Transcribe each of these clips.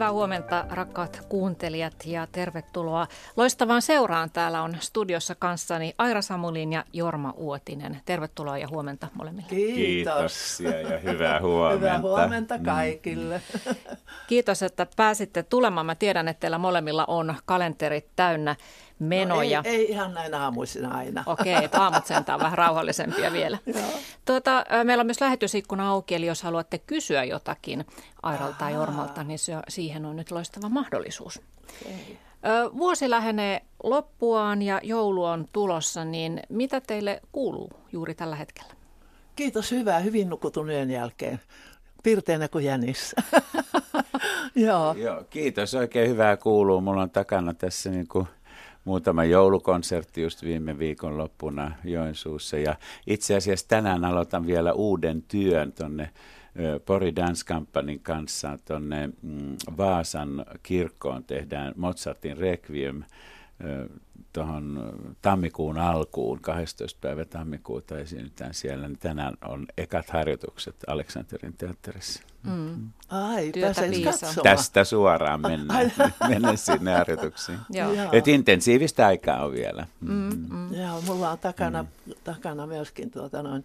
Hyvää huomenta rakkaat kuuntelijat ja tervetuloa loistavaan seuraan. Täällä on studiossa kanssani Aira Samulin ja Jorma Uotinen. Tervetuloa ja huomenta molemmille. Kiitos. ja hyvää huomenta. Hyvää huomenta mm. kaikille. Kiitos, että pääsitte tulemaan. Mä tiedän, että teillä molemmilla on kalenterit täynnä menoja. No ei, ei ihan näin aamuisina aina. Okei, okay, että aamut sentään on vähän rauhallisempia vielä. tuota, meillä on myös lähetysikkuna auki, eli jos haluatte kysyä jotakin Airalta tai Jormalta, niin se, siihen on nyt loistava mahdollisuus. Okay. Vuosi lähenee loppuaan ja joulu on tulossa, niin mitä teille kuuluu juuri tällä hetkellä? Kiitos, hyvää, hyvin nukutun yön jälkeen. Pirteänä kuin jänissä. Joo. Joo. Kiitos, oikein hyvää kuuluu. Mulla on takana tässä niin kuin muutama joulukonsertti just viime viikon loppuna Joensuussa. Ja itse asiassa tänään aloitan vielä uuden työn tuonne Pori Dance Companyn kanssa tuonne mm, Vaasan kirkkoon tehdään Mozartin Requiem tuohon tammikuun alkuun, 12. päivä tammikuuta esiinnytään siellä, niin tänään on ekat harjoitukset Aleksanterin teatterissa. Mm. Ai, katsomaan. Tästä suoraan mennään, mennään sinne harjoituksiin. Joo. Et intensiivistä aikaa on vielä. Mm. Mm. Mm. Joo, mulla on takana, mm. takana myöskin tuota noin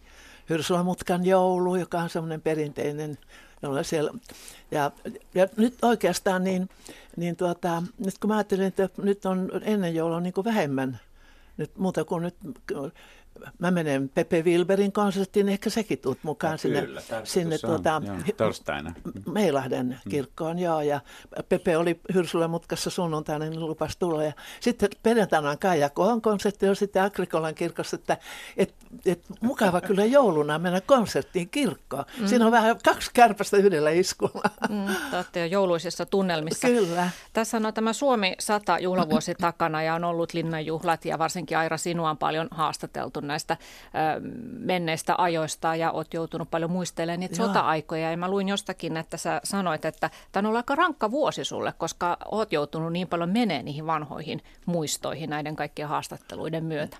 Hyrsulamutkan joulu, joka on semmoinen perinteinen jolla siellä, ja, ja nyt oikeastaan niin, niin tuota, nyt kun mä ajattelin, että nyt on ennen joulua niin kuin vähemmän nyt muuta kuin nyt mä menen Pepe Wilberin konserttiin, ehkä sekin tuut mukaan no, sinne, kyllä, sinne tuota, torstaina. Meilahden mm. kirkkoon, mm. joo, ja Pepe oli Hyrsulla mutkassa sunnuntaina, niin lupas tulla. Ja sitten perjantaina on Kaija Kohon konsertti, ja sitten Agrikolan kirkossa, että et, et, mukava kyllä jouluna mennä konserttiin kirkkoon. Mm. Siinä on vähän kaksi kärpästä yhdellä iskulla. Mm, te olette jo jouluisissa tunnelmissa. Kyllä. Tässä on tämä Suomi 100 juhlavuosi takana, ja on ollut linnanjuhlat, ja varsinkin Aira, sinua on paljon haastateltu näistä menneistä ajoista ja olet joutunut paljon muistelemaan niitä Joo. sota-aikoja. Ja mä luin jostakin, että sä sanoit, että tämä on ollut aika rankka vuosi sulle, koska oot joutunut niin paljon menee niihin vanhoihin muistoihin näiden kaikkien haastatteluiden myötä.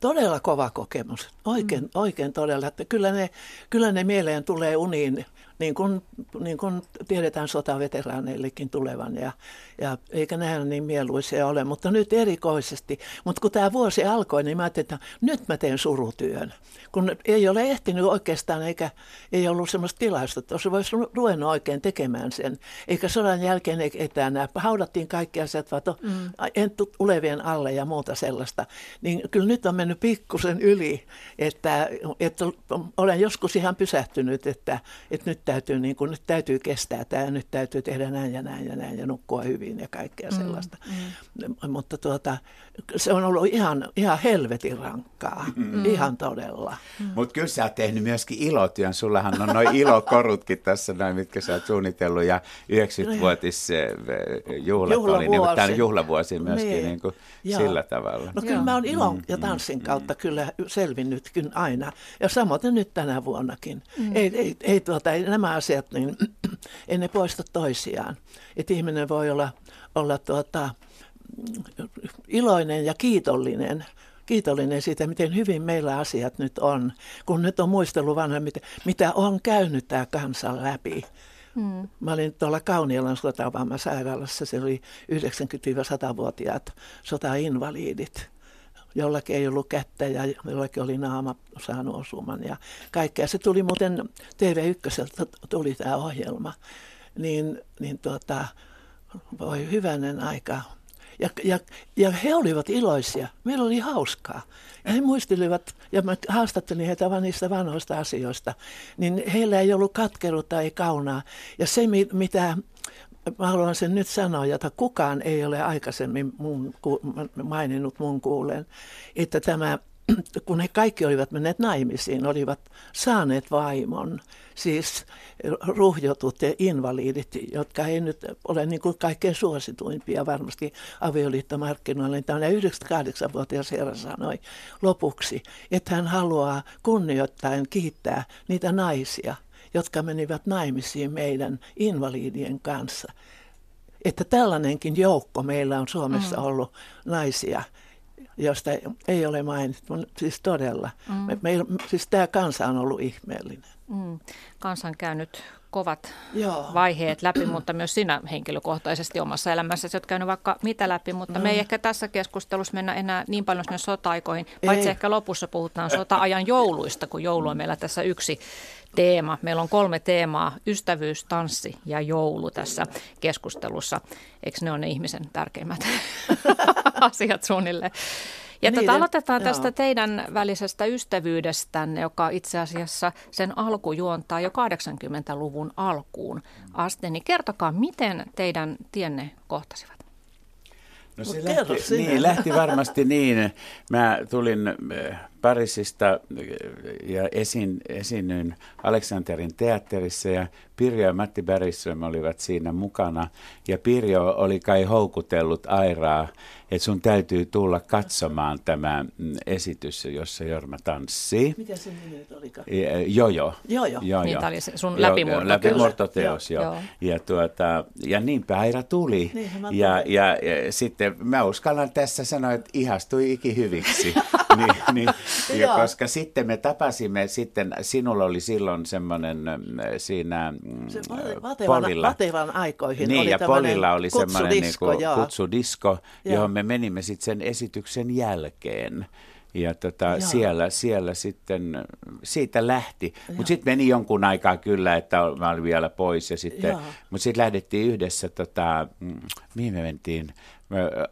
Todella kova kokemus, oikein, mm. oikein todella. Että kyllä, ne, kyllä ne mieleen tulee uniin niin kuin, niin kuin tiedetään sotaveteraaneillekin tulevan, ja, ja eikä nämä niin mieluisia ole, mutta nyt erikoisesti. Mutta kun tämä vuosi alkoi, niin mä ajattelin, että nyt mä teen surutyön. Kun ei ole ehtinyt oikeastaan, eikä ei ollut sellaista tilaisuutta, että olisi voisi ruvennut oikein tekemään sen. Eikä sodan jälkeen etänä. Haudattiin kaikki asiat, vaan mm. entut ulevien alle ja muuta sellaista. Niin kyllä nyt on mennyt pikkusen yli, että, että olen joskus ihan pysähtynyt, että, että nyt täytyy, niin kuin, nyt täytyy kestää tämä, nyt täytyy tehdä näin ja näin ja näin ja nukkua hyvin ja kaikkea mm, sellaista. Mm, mm. Mutta tuota, se on ollut ihan, ihan helvetin rankkaa, mm. ihan todella. Mm. Mutta kyllä sä oot tehnyt myöskin ilotyön. Sullahan on noin ilokorutkin tässä, noin, mitkä sä oot suunnitellut ja 90-vuotis eh, juhlat juhlavuosi. oli, niin, tämä juhlavuosi myöskin niin. Niin kuin sillä tavalla. No kyllä mä oon ilon mm, ja tanssin mm, kautta kyllä selvinnyt kyllä aina. Ja samoin nyt tänä vuonnakin. Mm. Ei, ei, ei, tuota, ei nämä asiat, niin ei ne poista toisiaan. Että ihminen voi olla, olla tuota, iloinen ja kiitollinen kiitollinen siitä, miten hyvin meillä asiat nyt on, kun nyt on muistellut vanha, mitä, mitä on käynyt tämä kansan läpi. Hmm. Mä olin tuolla Kaunielan sotavammasairaalassa, se oli 90-100-vuotiaat sotainvalidit. Jollakin ei ollut kättä ja jollakin oli naama saanut osuman ja kaikkea. Se tuli muuten TV1, tuli tämä ohjelma. Niin, niin tuota, voi hyvänen aika. Ja, ja, ja he olivat iloisia. Meillä oli hauskaa. Ja he muistelivat, ja mä haastattelin heitä vain niistä vanhoista asioista, niin heillä ei ollut katkeruutta, ei kaunaa. Ja se, mitä mä haluan sen nyt sanoa, jota kukaan ei ole aikaisemmin mun, maininnut mun kuulen, että tämä kun he kaikki olivat menneet naimisiin, olivat saaneet vaimon, siis ruhjotut ja invalidit, jotka ei nyt ole niin kuin kaikkein suosituimpia varmasti avioliittomarkkinoilla. Niin tämä 98-vuotias herra sanoi lopuksi, että hän haluaa kunnioittain kiittää niitä naisia, jotka menivät naimisiin meidän invalidien kanssa. Että tällainenkin joukko meillä on Suomessa mm. ollut naisia, josta ei ole mainittu, siis todella. Mm. Me, me, siis tämä kansa on ollut ihmeellinen. Mm. Kansa on käynyt kovat Joo. vaiheet läpi, mutta myös sinä henkilökohtaisesti omassa elämässäsi olet käynyt vaikka mitä läpi, mutta no. me ei ehkä tässä keskustelussa mennä enää niin paljon sinne sota-aikoihin, paitsi ei. ehkä lopussa puhutaan sota-ajan jouluista, kun joulu on meillä tässä yksi teema. Meillä on kolme teemaa, ystävyys, tanssi ja joulu tässä keskustelussa. Eikö ne ole ne ihmisen tärkeimmät asiat suunnilleen? Ja tätä aloitetaan joo. tästä teidän välisestä ystävyydestänne, joka itse asiassa sen alku juontaa jo 80-luvun alkuun asti. Niin kertokaa, miten teidän tienne kohtasivat? No se lähti, niin, lähti varmasti niin. Mä tulin eh, Pariisista ja esin, esiinnyin Aleksanterin teatterissa ja Pirjo ja Matti Bergström olivat siinä mukana. Ja Pirjo oli kai houkutellut Airaa, että sun täytyy tulla katsomaan tämä mm, esitys, jossa Jorma tanssii. Mikä se nimi olikaan? Jojo. Jojo. Jojo. Niin, tämä oli se sun läpimurto. Läpimurtoteos, joo. joo. Ja, tuota, ja niinpä Aira tuli. Niin, ja, ja, ja, sitten mä uskallan tässä sanoa, että ihastui ikihyviksi. niin, niin, ja koska sitten me tapasimme, sitten sinulla oli silloin semmoinen äh, siinä mm, se vatevan, Polilla. Vatevan aikoihin niin, oli ja Polilla oli semmoinen niin kuin, kutsudisko, johon me menimme sitten sen esityksen jälkeen. Ja tota, siellä, siellä sitten, siitä lähti. Mutta sitten meni jonkun aikaa kyllä, että mä olin vielä pois. Ja sitten, mutta sitten lähdettiin yhdessä, tota, mm, mihin me mentiin?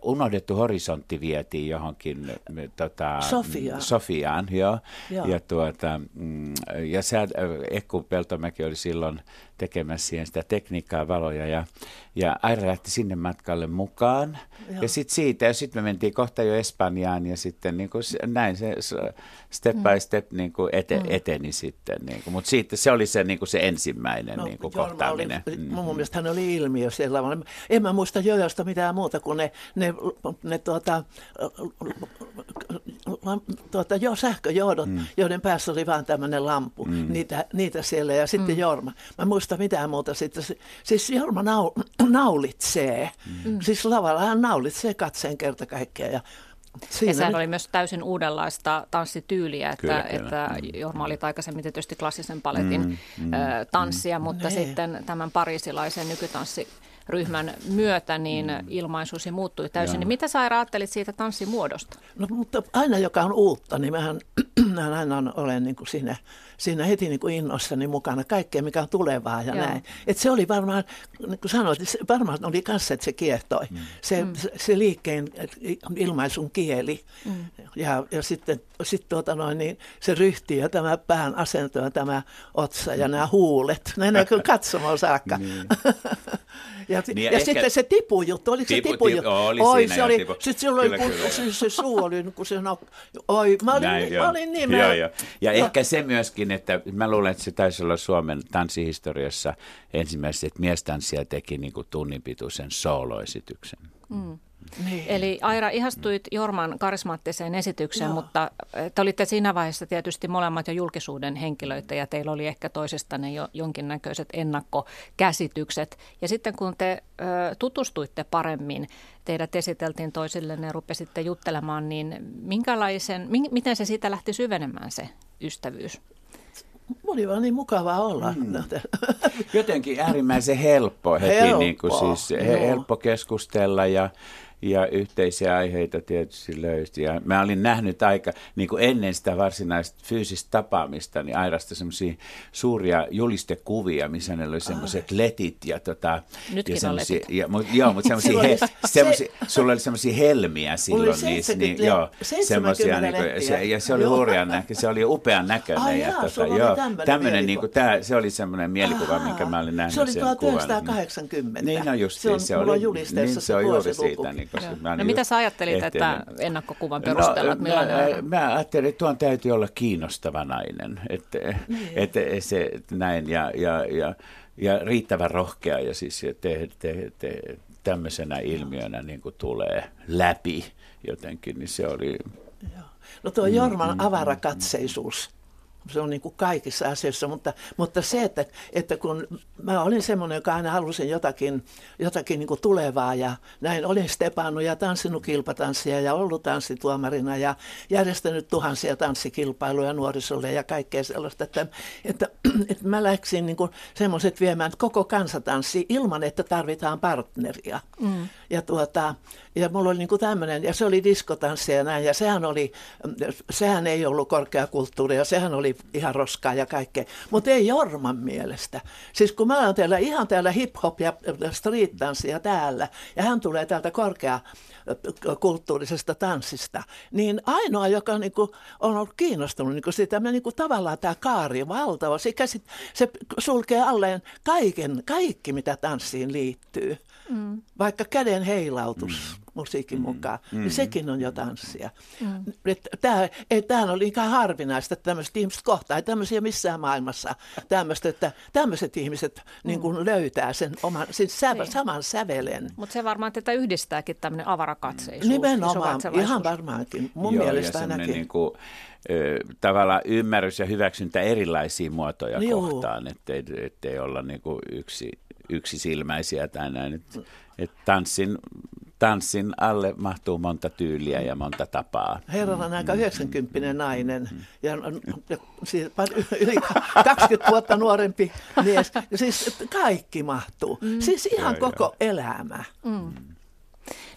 unohdettu horisontti vietiin johonkin tota, Sofia. Sofiaan. Joo. Joo. Ja, tuota, mm, ja sä, Ekku Peltomäki oli silloin tekemässä siihen sitä tekniikkaa, valoja ja, ja Aira lähti sinne matkalle mukaan. Joo. Ja sitten siitä, ja sitten me mentiin kohta jo Espanjaan ja sitten niin kuin, näin se step mm. by step niin kuin ete, mm. eteni sitten. Niin kuin, mutta siitä se oli se, niin kuin se ensimmäinen no, niin kuin kohtaaminen. Oli, mm. Mun mielestä hän oli ilmiö siellä. En mä muista Jojosta mitään muuta kuin ne, ne, ne tuota, tuota, jo sähköjohdot, mm. joiden päässä oli vain tämmöinen lampu. Mm. Niitä, niitä siellä ja sitten mm. Jorma. Mä en muista mitään muuta sitten. Siis Jorma nau, naulitsee. Mm. Siis lavalla hän naulitsee katseen kerta kaikkiaan ja Siinä ja sehän oli myös täysin uudenlaista tanssityyliä, että, kyllä, kyllä. että mm. Jorma oli aikaisemmin tietysti klassisen paletin mm, mm, tanssia, mm, mutta nee. sitten tämän pariisilaisen nykytanssi ryhmän myötä niin mm. ilmaisuus muuttui täysin. Niin mitä sä ajattelit siitä tanssimuodosta? No mutta aina joka on uutta, niin mähän, mähän aina olen niin kuin siinä, siinä heti niin kuin innossani mukana kaikkea, mikä on tulevaa ja Joo. näin. Et se oli varmaan, niin kuin sanoit, se varmaan oli kanssa, että se kiehtoi. Mm. Se, mm. se, liikkeen ilmaisun kieli. Mm. Ja, ja sitten sit tuota noin, niin se ryhti ja tämä pään asento ja tämä otsa ja nämä huulet. Ne näkyy katsomaan saakka. Niin. Ja, niin ja, ja ehkä... sitten se tipujuttu, oliko tipu, se tipujuttu? Tipu, oli oi, se oli, tipu. sitten silloin kyllä, kun, kyllä. Se, se suu oli, kun se no, oi, mä olin, Näin, mä olin niin, joo, joo. Ja no. ehkä se myöskin, että mä luulen, että se taisi olla Suomen tanssihistoriassa ensimmäiset, että miestanssija teki niin kuin tunnin pituisen sooloesityksen. Mm. Niin. Eli Aira, ihastuit Jorman karismaattiseen esitykseen, Joo. mutta eh, te olitte siinä vaiheessa tietysti molemmat jo julkisuuden henkilöitä ja teillä oli ehkä toisestanne jo jonkinnäköiset ennakkokäsitykset. Ja sitten kun te ö, tutustuitte paremmin, teidät esiteltiin toisillenne ja rupesitte juttelemaan, niin minkälaisen, mi- miten se siitä lähti syvenemään se ystävyys? Oli vaan niin mukavaa olla. Mm. Jotenkin äärimmäisen helppo heti, helppo, niin kuin siis, he, helppo keskustella ja ja yhteisiä aiheita tietysti löysi. Ja mä olin nähnyt aika, niin kuin ennen sitä varsinaista fyysistä tapaamista, niin Airasta semmoisia suuria julistekuvia, missä ne oli semmoiset letit ja tota... Nytkin ja on letit. Ja, mu, joo, mutta semmoisia, he, semmosia, sulla oli semmoisia helmiä silloin niissä. Niin, joo, semmoisia, niin kuin, se, ja se oli hurjan näkö, se oli upean näköinen. Ai ja, jaa, tota, joo, tämmöinen, niin kuin, tää, se oli semmoinen mielikuva, Aha, minkä mä olin nähnyt Se oli 1980. Niin, no just se, on, se oli, niin, se on juuri siitä. Niin koska mä no mitä sä ajattelit, että ennakkokuvan perusteella, no, että mä, mä ajattelin, että tuon täytyy olla kiinnostava nainen, että, niin. että se näin ja, ja, ja, ja riittävän rohkea ja siis te, te, te, tämmöisenä ilmiönä niin kuin tulee läpi jotenkin, niin se oli... No tuo Jorman mm, mm, avarakatseisuus se on niin kuin kaikissa asioissa, mutta, mutta se, että, että kun mä olin semmoinen, joka aina halusin jotakin, jotakin niin kuin tulevaa ja näin olin stepannut ja tanssinut kilpatanssia ja ollut tanssituomarina ja järjestänyt tuhansia tanssikilpailuja nuorisolle ja kaikkea sellaista, että, että, että mä läksin niin kuin semmoiset viemään koko kansatanssi ilman, että tarvitaan partneria. Mm. Ja, tuota, ja mulla oli niin kuin tämmöinen, ja se oli diskotanssi ja näin, ja sehän, oli, sehän ei ollut korkeakulttuuria, sehän oli ihan roskaa ja kaikkea, mutta ei Jorman mielestä. Siis kun mä olen täällä ihan täällä hip-hop ja street-tanssia täällä, ja hän tulee täältä korkea kulttuurisesta tanssista, niin ainoa, joka niin kuin on ollut kiinnostunut niin kuin sitä, niin kuin tavallaan tämä kaari valtava, se, käsit, se sulkee alleen kaiken, kaikki, mitä tanssiin liittyy. Mm. Vaikka käden heilautus mm. Musiikin mm. mukaan, niin mm. niin sekin on jo tanssia. Mm. Tämä, ei, tämähän oli ihan harvinaista, että tämmöiset ihmiset kohtaa, ei tämmöisiä missään maailmassa, tämmöistä, että tämmöiset ihmiset mm. niin kuin löytää sen oman, siis sävä, niin. saman sävelen. Mutta se varmaan tätä yhdistääkin tämmöinen avarakatseisuus. Nimenomaan, ihan varmaankin, mun Joo, mielestä ainakin. Niin kuin, tavallaan ymmärrys ja hyväksyntä erilaisia muotoja Joo. kohtaan, ettei, ettei olla niin kuin yksi yksisilmäisiä tai näin. Et, et tanssin, tanssin alle mahtuu monta tyyliä ja monta tapaa. Herralla on aika 90 nainen ja, ja siis yli 20 vuotta nuorempi mies. Ja siis kaikki mahtuu. Mm. Siis ihan joo, koko joo. elämä. Mm.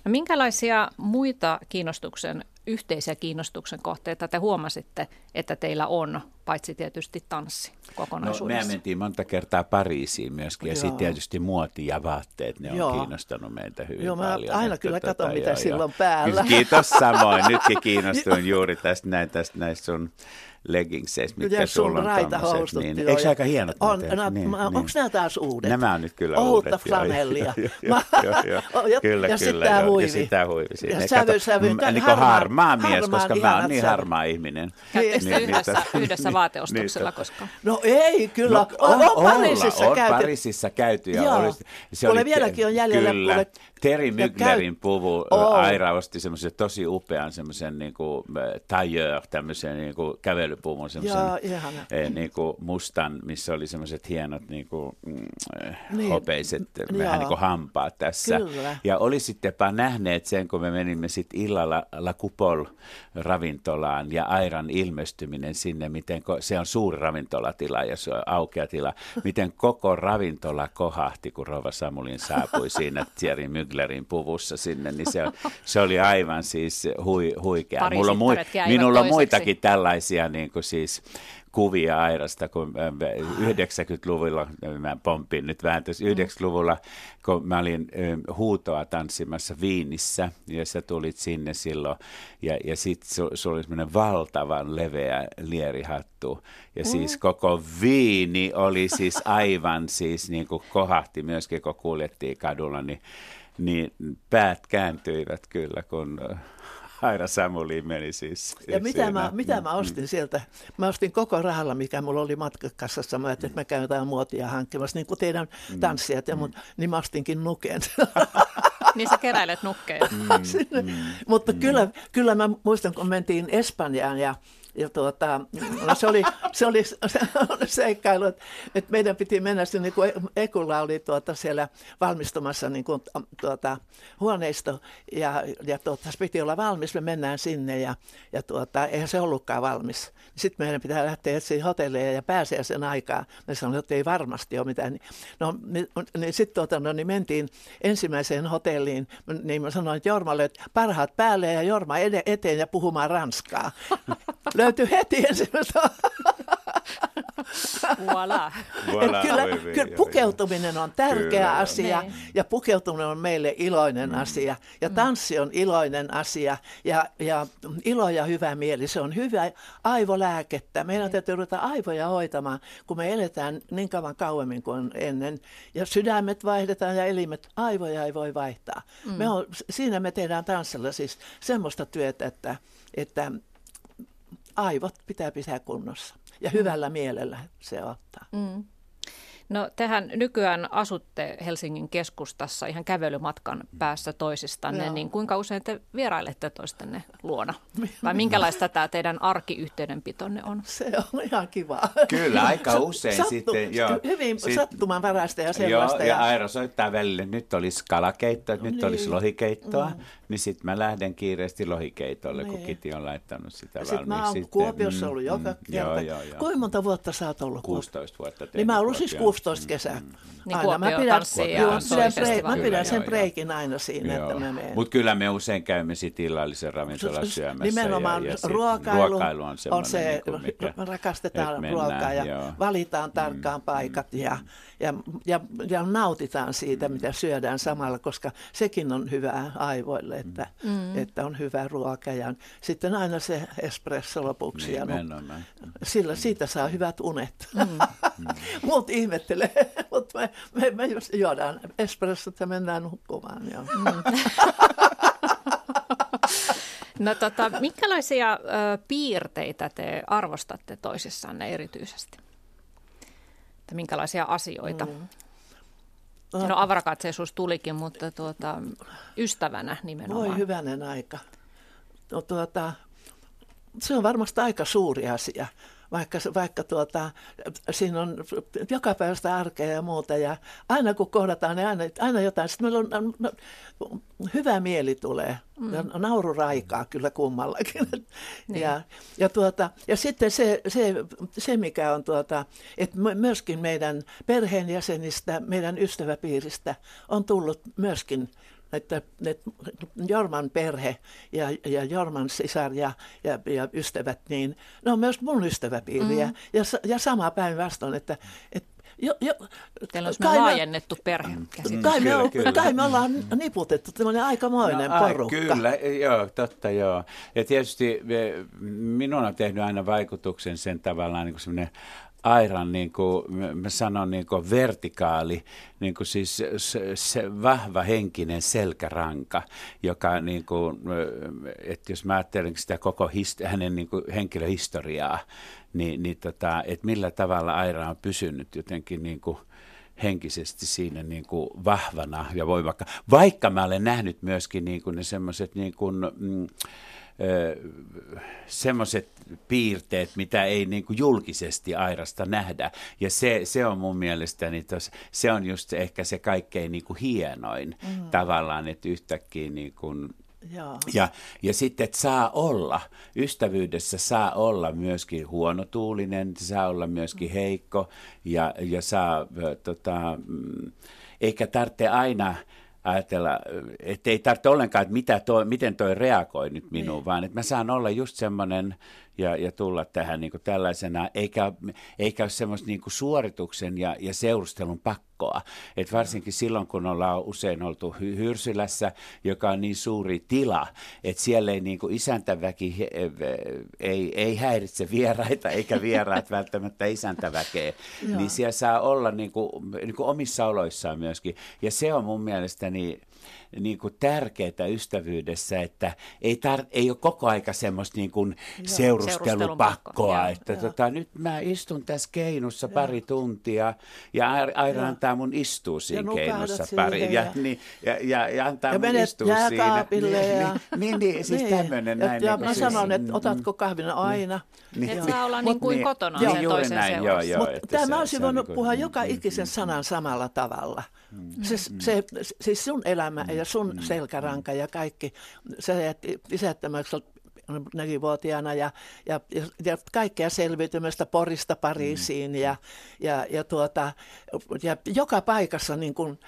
No minkälaisia muita kiinnostuksen, yhteisiä kiinnostuksen kohteita te huomasitte, että teillä on, paitsi tietysti tanssi kokonaisuudessa? No, me mentiin monta kertaa Pariisiin myöskin ja sitten tietysti muoti ja vaatteet, ne Joo. on kiinnostunut meitä hyvin Joo, paljon. aina kyllä tota, katson, mitä silloin päällä. Kiitos samoin, nytkin kiinnostuin juuri tästä näin, tästä näistä sun leggingseissa, mitkä ja sulla on tommoset. Niin, eikö aika hienot? On, no, niin, niin. Onko nämä taas uudet? Nämä on nyt kyllä Outta uudet. flanellia. kyllä, ja kyllä. Ja huivi. Ja sitä huivi. Ja sävy, sävy. Niin kuin harmaa mies, koska mä oon niin harmaa ihminen. Käyttekö niin, yhdessä, yhdessä vaateostuksella koskaan? No ei, kyllä. No, on, on Pariisissa käyty. On Pariisissa käyty. Ja oli, se oli, vieläkin on jäljellä. Kyllä. Terry Myglerin puvu. Oh. Aira osti semmoisen tosi upean semmoisen niin kuin tailleur, tämmöisen niin kuin kävelypuvun, semmoisen eh, niin kuin mustan, missä oli semmoiset hienot niin kuin, mm, niin. hopeiset, Joo. vähän niin kuin hampaat tässä. Kyllä. Ja olisittepä nähneet sen, kun me menimme sitten illalla La Coupole ravintolaan ja Airan ilmestyminen sinne, miten ko- se on suuri ravintolatila ja se on aukea tila, miten koko ravintola kohahti, kun Rova Samulin saapui siinä Thierry Myglerin puvussa sinne, niin se, se oli aivan siis hui, huikea. Mulla on, mui- minulla on muitakin tällaisia niin kuin siis kuvia Airasta, kun 90-luvulla, mä pompin nyt vähän 90-luvulla, kun mä olin huutoa tanssimassa Viinissä, ja sä tulit sinne silloin, ja, ja sitten se, se oli semmoinen valtavan leveä lierihattu, ja siis koko Viini oli siis aivan siis niin kuin kohahti myöskin, kun kuljettiin kadulla, niin, niin päät kääntyivät kyllä, kun Aina Samuli meni siis. Ja mitä mä, mitä mä ostin sieltä? Mä ostin koko rahalla, mikä mulla oli matkakassassa. Mä ajattelin, että mä käyn jotain muotia hankkimassa, niin kuin teidän mm. tanssijat ja mut, niin mä ostinkin nuken. niin sä keräilet nukkeja. Mm, mm, Mutta mm. kyllä, kyllä mä muistan, kun mentiin Espanjaan ja ja tuota, no se oli, se oli, se oli seikkailu, että, että meidän piti mennä sinne, niin kuin Ekulla oli tuota siellä valmistumassa niin kuin, tuota, huoneisto ja, ja tuota, se piti olla valmis, me mennään sinne ja, ja tuota, eihän se ollutkaan valmis. Sitten meidän pitää lähteä etsiä hotelleja ja pääsee sen aikaa. Me sanoin, että ei varmasti ole mitään. No niin, niin sitten tuota, no, niin mentiin ensimmäiseen hotelliin, niin mä sanoin Jormalle, että parhaat päälle ja Jorma eteen ja puhumaan ranskaa. löytyi heti ensimmäistä. Voilà. voilà kyllä, oui, kyllä pukeutuminen on tärkeä kyllä, asia niin. ja pukeutuminen on meille iloinen mm. asia ja mm. tanssi on iloinen asia ja, ja ilo ja hyvä mieli, se on hyvä aivolääkettä. Meidän mm. täytyy ruveta aivoja hoitamaan, kun me eletään niin kauan kauemmin kuin ennen ja sydämet vaihdetaan ja elimet, aivoja ei voi vaihtaa. Mm. Me on, siinä me tehdään tanssilla siis semmoista työtä, että, että aivot pitää pitää kunnossa ja mm. hyvällä mielellä se ottaa. Mm. No tehän nykyään asutte Helsingin keskustassa ihan kävelymatkan päässä toisistanne, Joo. niin kuinka usein te vierailette toistenne luona? Vai minkälaista tämä teidän arkiyhteydenpitonne on? Se on ihan kiva. Kyllä, aika usein Sattu, sitten. Jo, hyvin sit, sattumanvaraista ja sellaista. Joo, ja Aira soittaa välillä, nyt olisi kalakeittoa, nyt niin. olisi lohikeittoa, mm. niin sitten mä lähden kiireesti lohikeitolle, niin. kun Kiti on laittanut sitä sitten valmiiksi. Mä oon Kuopiossa ollut mm, joka mm, kerta. Joo, joo, joo. Kuinka monta vuotta sä oot ollut? 16 vuotta. Niin mä ollut siis 16 kesää. Mm. Niin aina mä pidän, joo, sen mä pidän sen breikin aina siinä, joo. että mä menen. Mutta kyllä me usein käymme sitten illallisen ravintolan syömässä. Nimenomaan ja, ja ruokailu, ruokailu on, on se, niin kuin mikä, rakastetaan ruokaa ja joo. valitaan mm, tarkkaan mm, paikat ja, ja, ja, ja nautitaan siitä, mm. mitä syödään samalla, koska sekin on hyvää aivoille, että, mm. että on hyvä ruoka. Ja sitten aina se espresso lopuksi. Niin, ja no, sillä siitä saa hyvät unet. Mm. Muut ihmettelee, mutta me, me, me juodaan espressot ja mennään nukkumaan. Jo. Mm. No tota, minkälaisia ö, piirteitä te arvostatte toisissanne erityisesti? Että minkälaisia asioita? Mm. No avarakatseisuus tulikin, mutta tuota, ystävänä nimenomaan. Voi hyvänen aika. No, tuota, se on varmasti aika suuri asia vaikka, vaikka tuota, siinä on joka päivästä arkea ja muuta. Ja aina kun kohdataan, niin aina, aina jotain. Sitten meillä on, no, hyvä mieli tulee. Mm. Ja naururaikaa kyllä kummallakin. Niin. Ja, ja, tuota, ja sitten se, se, se, mikä on, tuota, että myöskin meidän perheenjäsenistä, meidän ystäväpiiristä on tullut myöskin että, että Jorman perhe ja, ja Jorman sisar ja, ja, ja ystävät, niin ne on myös mun ystäväpiiriä. Mm. Ja, ja sama päinvastoin, että, että Jo, jo, Teillä olisi kai laajennettu perhe. Mm. Kai, me, kyllä, kyllä. kai me ollaan niputettu tämmöinen aikamoinen no, porukka. Ai, kyllä, joo, totta joo. Ja tietysti minun on tehnyt aina vaikutuksen sen tavallaan niin kuin semmoinen airan, niin kuin mä sanon, niin kuin vertikaali, niin kuin siis se, se vahva henkinen selkäranka, joka, niin kuin, että jos mä ajattelen sitä koko hist- hänen niin kuin henkilöhistoriaa, niin, niin tota, että millä tavalla Aira on pysynyt jotenkin niin kuin henkisesti siinä niin kuin vahvana ja voimakka. Vaikka mä olen nähnyt myöskin niin kuin ne semmoiset niin kuin, mm, semmoiset piirteet, mitä ei niin kuin julkisesti Airasta nähdä. Ja se, se on mun mielestäni, tos, se on just ehkä se kaikkein niin kuin hienoin mm. tavallaan, että yhtäkkiä niin kuin Ja, ja sitten, että saa olla, ystävyydessä saa olla myöskin huonotuulinen, saa olla myöskin mm. heikko ja, ja saa, tota, mm, eikä tarvitse aina ajatella, että ei tarvitse ollenkaan, että mitä toi, miten toi reagoi nyt minuun, niin. vaan että mä saan olla just semmoinen ja, ja tulla tähän niin kuin tällaisena, eikä, eikä ole semmoista niin kuin suorituksen ja, ja seurustelun pakkoa. Et varsinkin silloin, kun ollaan usein oltu hy- Hyrsylässä, joka on niin suuri tila, että siellä ei niin kuin isäntäväki ei, ei häiritse vieraita, eikä vieraat välttämättä isäntäväkeä, niin siellä saa olla niin kuin, niin kuin omissa oloissaan myöskin. Ja se on mun mielestäni niin kuin tärkeää ystävyydessä, että ei, tar- ei ole koko aika semmoista niin kuin seurustelupakkoa, että tota, nyt mä istun tässä keinussa Joo. pari tuntia ja Aira antaa mun istua siinä keinussa pari ja, ja, niin, ja, ja, ja antaa ja mun istua siinä. Niin, ja... niin, niin, niin, siis niin. tämmöinen ja, näin. Ja niin mä siis, sanon, että otatko kahvin niin. aina. Niin. Että saa olla niin kuin niin, kotona niin, sen toisen joo, joo, Mutta tämä olisi voinut puhua joka ikisen sanan samalla tavalla. Mm. Se, se, siis sun elämä ja sun mm. selkäranka ja kaikki, se isättämäksi neljävuotiaana ja, ja, ja kaikkea selviytymistä Porista Pariisiin ja, ja, ja, tuota, ja joka paikassa niin kuin,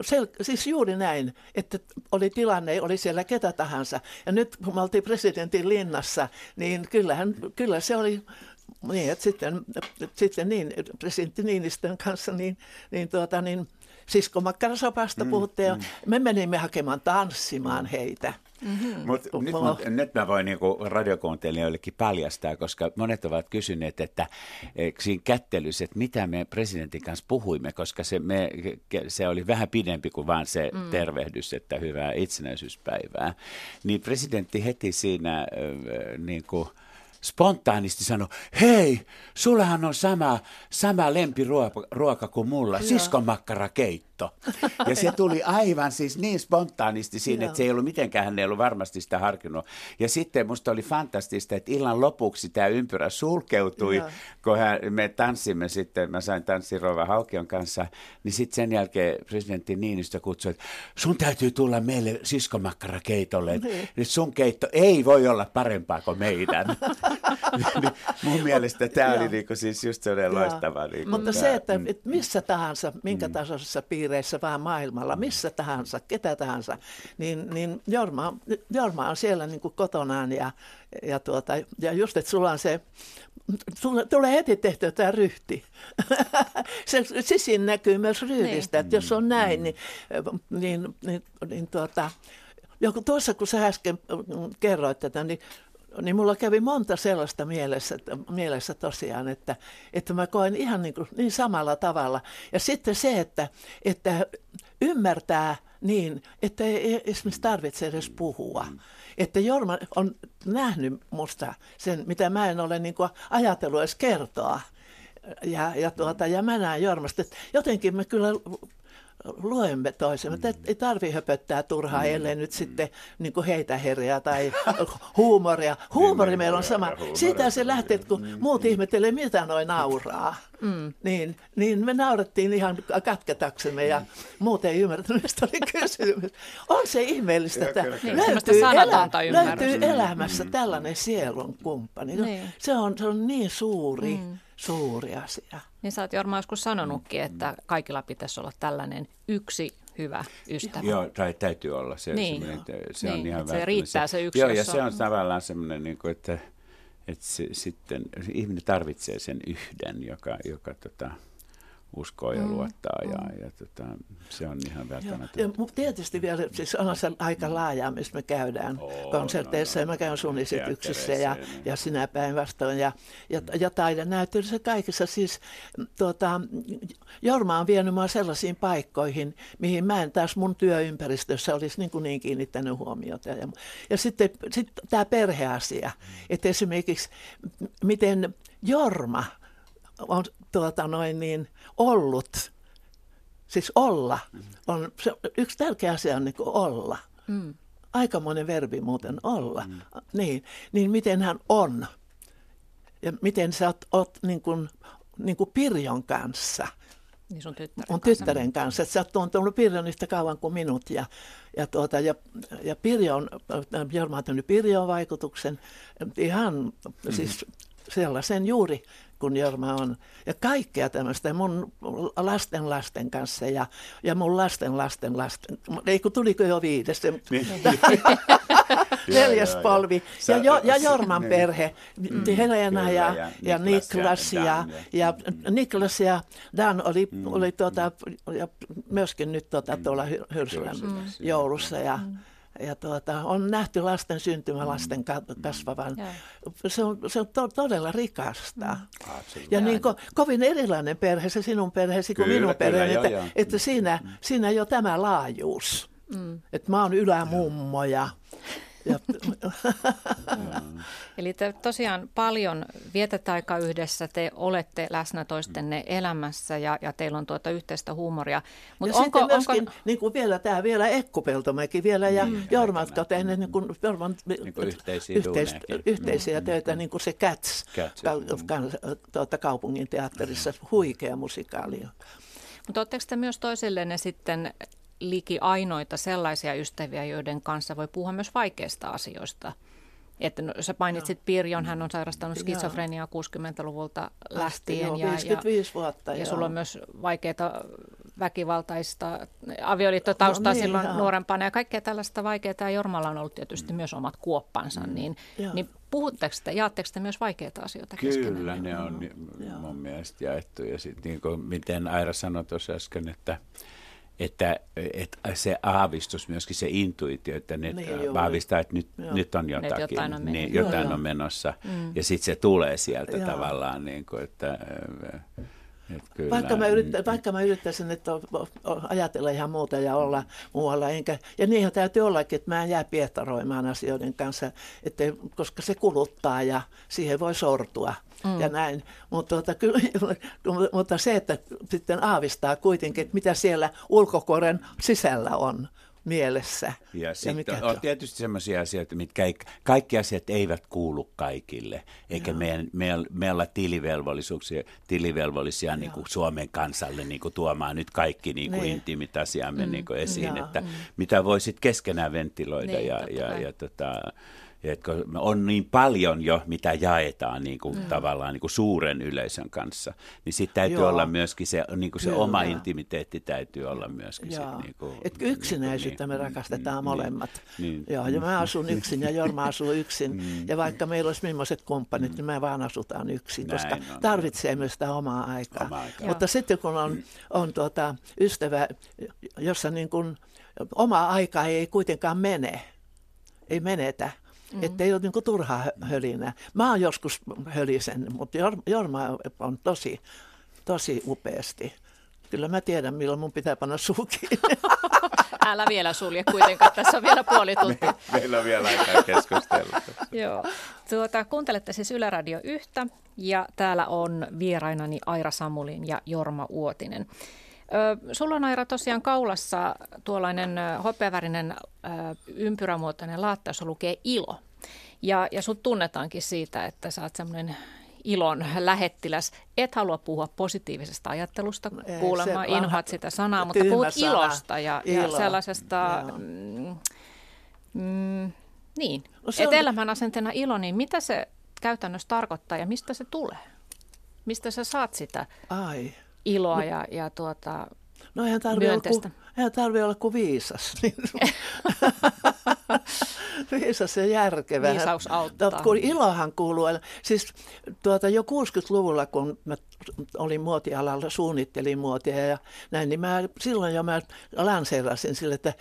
sel, siis juuri näin, että oli tilanne, oli siellä ketä tahansa. Ja nyt kun me oltiin presidentin linnassa, niin kyllähän, kyllä se oli niin, että sitten, sitten niin, presidentti Niinistön kanssa, niin, niin, tuota, niin siskomakkarasopasta mm, puhuttiin, mm. me menimme hakemaan tanssimaan heitä. Mm-hmm. Mut nyt, mä, nyt mä voin niinku radiokuuntelijoillekin paljastaa, koska monet ovat kysyneet, että e, siinä kättelyssä, että mitä me presidentin kanssa puhuimme, koska se, me, se oli vähän pidempi kuin vain se mm. tervehdys, että hyvää itsenäisyyspäivää. Niin presidentti heti siinä äh, niin kuin, spontaanisti sanoi, hei, sullahan on sama, sama lempiruoka kuin mulla, siskonmakkarakeitto. Ja se tuli aivan siis niin spontaanisti siinä, että se ei ollut mitenkään, hän ei ollut varmasti sitä harkinnut. Ja sitten musta oli fantastista, että illan lopuksi tämä ympyrä sulkeutui, Joo. kun hän, me tanssimme sitten, mä sain tanssin Rova Haukion kanssa, niin sitten sen jälkeen presidentti Niinistö kutsui, että sun täytyy tulla meille siskonmakkarakeitolle, että niin. sun keitto ei voi olla parempaa kuin meidän. Niin mun mielestä tämä oli niinku siis just sellainen loistava. Niinku Mutta tämä. se, että, mm. että missä tahansa, minkä mm. tasoisessa piireissä vaan maailmalla, missä tahansa, ketä tahansa, niin, niin Jorma, Jorma on siellä niin kuin kotonaan ja, ja, tuota, ja just, että sulla on se, sulla tulee heti tehtyä tämä ryhti. se sisin näkyy myös ryhdistä, niin. että jos on näin, niin, niin, niin, niin tuota, joku tuossa kun sä äsken kerroit tätä, niin niin mulla kävi monta sellaista mielessä, mielessä tosiaan, että, että mä koen ihan niin, kuin, niin samalla tavalla. Ja sitten se, että, että ymmärtää niin, että ei esimerkiksi tarvitse edes puhua. Että Jorma on nähnyt musta sen, mitä mä en ole niin kuin ajatellut edes kertoa. Ja, ja, tuota, ja mä näen Jormasta, että jotenkin me kyllä luemme toisemme. Mm. Ei tarvi höpöttää turhaa, mm. ellei nyt sitten niin kuin heitä herjaa tai huumoria. Huumori niin, meillä on sama. Siitä se lähtee, että kun mm. muut ihmettelee, mitä noin nauraa. Mm. Niin, niin me naurettiin ihan katketaksemme ja muut ei ymmärtänyt, mistä oli kysymys. On se ihmeellistä, että niin, löytyy, elä, löytyy elämässä mm. tällainen sielun kumppani. Niin. Se, on, se on niin suuri. Mm suuri asia. Niin sä oot Jorma joskus sanonutkin, että kaikilla pitäisi olla tällainen yksi hyvä ystävä. Joo, tai täytyy olla. Se, niin. se, niin, on ihan se riittää se yksi. Joo, ja se on tavallaan semmoinen, niin kuin, että, että se, sitten ihminen tarvitsee sen yhden, joka, joka tota, uskoo ja mm, luottaa mm. ja, ja tota, se on ihan välttämätöntä. Ja, ja tietysti vielä, siis on se aika laaja, missä me käydään oh, konserteissa no, no, ja mä käyn sun esityksissä ja, ja sinä päinvastoin ja, ja, mm. ja taidenäyttelyssä kaikissa. Siis tuota, Jorma on vienyt mua sellaisiin paikkoihin, mihin mä en taas mun työympäristössä olisi niin, kuin niin kiinnittänyt huomiota. Ja, ja sitten sit tämä perheasia, mm. että esimerkiksi miten Jorma on tuota noin niin, ollut, siis olla, on, se, yksi tärkeä asia on niin olla. Mm. Aikamoinen verbi muuten olla. Mm. Niin, niin miten hän on. Ja miten sä oot, oot niin kuin, niin kuin Pirjon kanssa. Niin sun tyttären mun tyttären kanssa. Että sä oot tuntenut Pirjon yhtä kauan kuin minut. Ja, ja, tuota, ja, ja Pirjon, Jorma on Pirjon vaikutuksen ihan mm. siis sellaisen juuri kun Jorma on. Ja kaikkea tämmöistä mun lasten lasten kanssa ja, ja mun lasten lasten lasten. Ei kun tuliko jo viides. Niin. Neljäs polvi. Ja, jo, ja Jorman niin. perhe. Mm, Helena ja, ja, ja Niklas ja, ja, ja mm. Niklas ja Dan oli, mm. oli tuota, ja myöskin nyt tuota, tuolla Hyrsylän mm. joulussa. Ja, mm ja tuota, on nähty lasten syntymä, lasten kasvavan. Se on, se on to, todella rikasta. Mm. Ja niin ko, kovin erilainen perhe, se sinun perheesi kuin minun perheeni, että, jo, jo. että siinä, mm. siinä jo tämä laajuus. Mm. Että mä oon ylämummo ja, Eli te tosiaan paljon vietätte aikaa yhdessä, te olette läsnä toistenne elämässä ja, ja teillä on tuota yhteistä huumoria. Mut ja onko, sitten myöskin onko... niin kuin vielä tämä vielä Ekkupeltomäki vielä ja mm. Jorma, jotka on tehneet niin kuin, Jorman, niin kuin yhteisiä, yhteis, yhteisiä mm. töitä, niin kuin se Cats, Cats ka, ka, tuota, kaupungin teatterissa, huikea musikaali. Mutta oletteko te myös toisillenne sitten liki ainoita sellaisia ystäviä, joiden kanssa voi puhua myös vaikeista asioista. Että no, sä mainitsit Pirjon, hän on sairastanut skitsofreniaa 60-luvulta lähtien. Asti, joo, 55 ja, vuotta. Ja, ja sulla on myös vaikeita väkivaltaista avioliittotaustaa no, niin, silloin joo. nuorempana ja kaikkea tällaista vaikeaa. Ja Jormalla on ollut tietysti mm. myös omat kuoppansa. Mm. Niin, niin puhutteko te, jaatteko te myös vaikeita asioita Kyllä, ne on joo. mun mielestä jaettu. Ja sitten niin kuin miten Aira sanoi tuossa äsken, että että, että se aavistus, myöskin se intuitio, että ne niin, vahvistaa, että nyt, nyt on jotakin, jotain on, niin, jotain joo, on menossa. Mm. Ja sitten se tulee sieltä joo. tavallaan, niin kuin, että Kyllä. Vaikka, mä yrittä, vaikka mä yrittäisin että ajatella ihan muuta ja olla muualla, enkä, ja niinhän täytyy ollakin, että mä en jää piehtaroimaan asioiden kanssa, että, koska se kuluttaa ja siihen voi sortua mm. ja näin. Mutta, tuota, kyllä, mutta se, että sitten aavistaa kuitenkin, että mitä siellä ulkokoren sisällä on, mielessä. Ja, ja sitten on tietysti sellaisia asioita, mitkä ei, kaikki asiat eivät kuulu kaikille, eikä meidän, meidän, me olla tilivelvollisuuksia, tilivelvollisia niin kuin Suomen kansalle niin kuin tuomaan nyt kaikki niin kuin niin. intiimit asiamme mm. niin kuin esiin, ja, että mm. mitä voisit keskenään ventiloida niin, ja, ja, ja, ja tota, että on niin paljon jo, mitä jaetaan niin kuin, mm. tavallaan niin kuin suuren yleisön kanssa, niin sitten täytyy Joo. olla myöskin se, niin kuin se oma intimiteetti täytyy olla myöskin. Sit, niin kuin, Et yksinäisyyttä niin, me rakastetaan niin, molemmat. Niin, Joo, ja mä asun yksin ja Jorma asuu yksin. Mm. Ja vaikka meillä olisi millaiset kumppanit, mm. niin me vaan asutaan yksin, Näin koska on, tarvitsee myös sitä omaa aikaa. Oma aikaa. Mutta sitten kun on, on tuota, ystävä, jossa niin kuin, oma aika ei kuitenkaan mene, ei menetä, Mm. Että ei ole niin turhaa hölinää. Mä oon joskus hölisen, mutta Jorma on tosi, tosi upeasti. Kyllä mä tiedän, milloin mun pitää panna suukin. Älä vielä sulje kuitenkaan, tässä on vielä puoli tuntia. Me, meillä on vielä aikaa keskustella. Joo. Tuota, kuuntelette siis Yle Radio yhtä ja täällä on vierainani Aira Samulin ja Jorma Uotinen. Ö, sulla on Aira tosiaan kaulassa tuollainen hopeavärinen ö, ympyrämuotoinen laatta, jossa lukee ilo. Ja, ja sut tunnetaankin siitä, että sä oot semmoinen ilon lähettiläs. Et halua puhua positiivisesta ajattelusta, kuulemma inhoat sitä sanaa, mutta puhut sana. ilosta ja, Ilo. ja sellaisesta... Mm, mm, niin, no että on... elämän asenteena ilo, niin mitä se käytännössä tarkoittaa ja mistä se tulee? Mistä sä saat sitä Ai. iloa no, ja, ja tuota, no eihän tarvitse myönteistä? Olla, eihän tarvitse olla kuin viisas. Niin viisas ja järkevä. Viisaus auttaa. Kun ilohan kuuluu, siis tuota, jo 60-luvulla, kun mä olin muotialalla, suunnittelin muotia ja näin, niin mä, silloin jo mä lanseerasin sille, että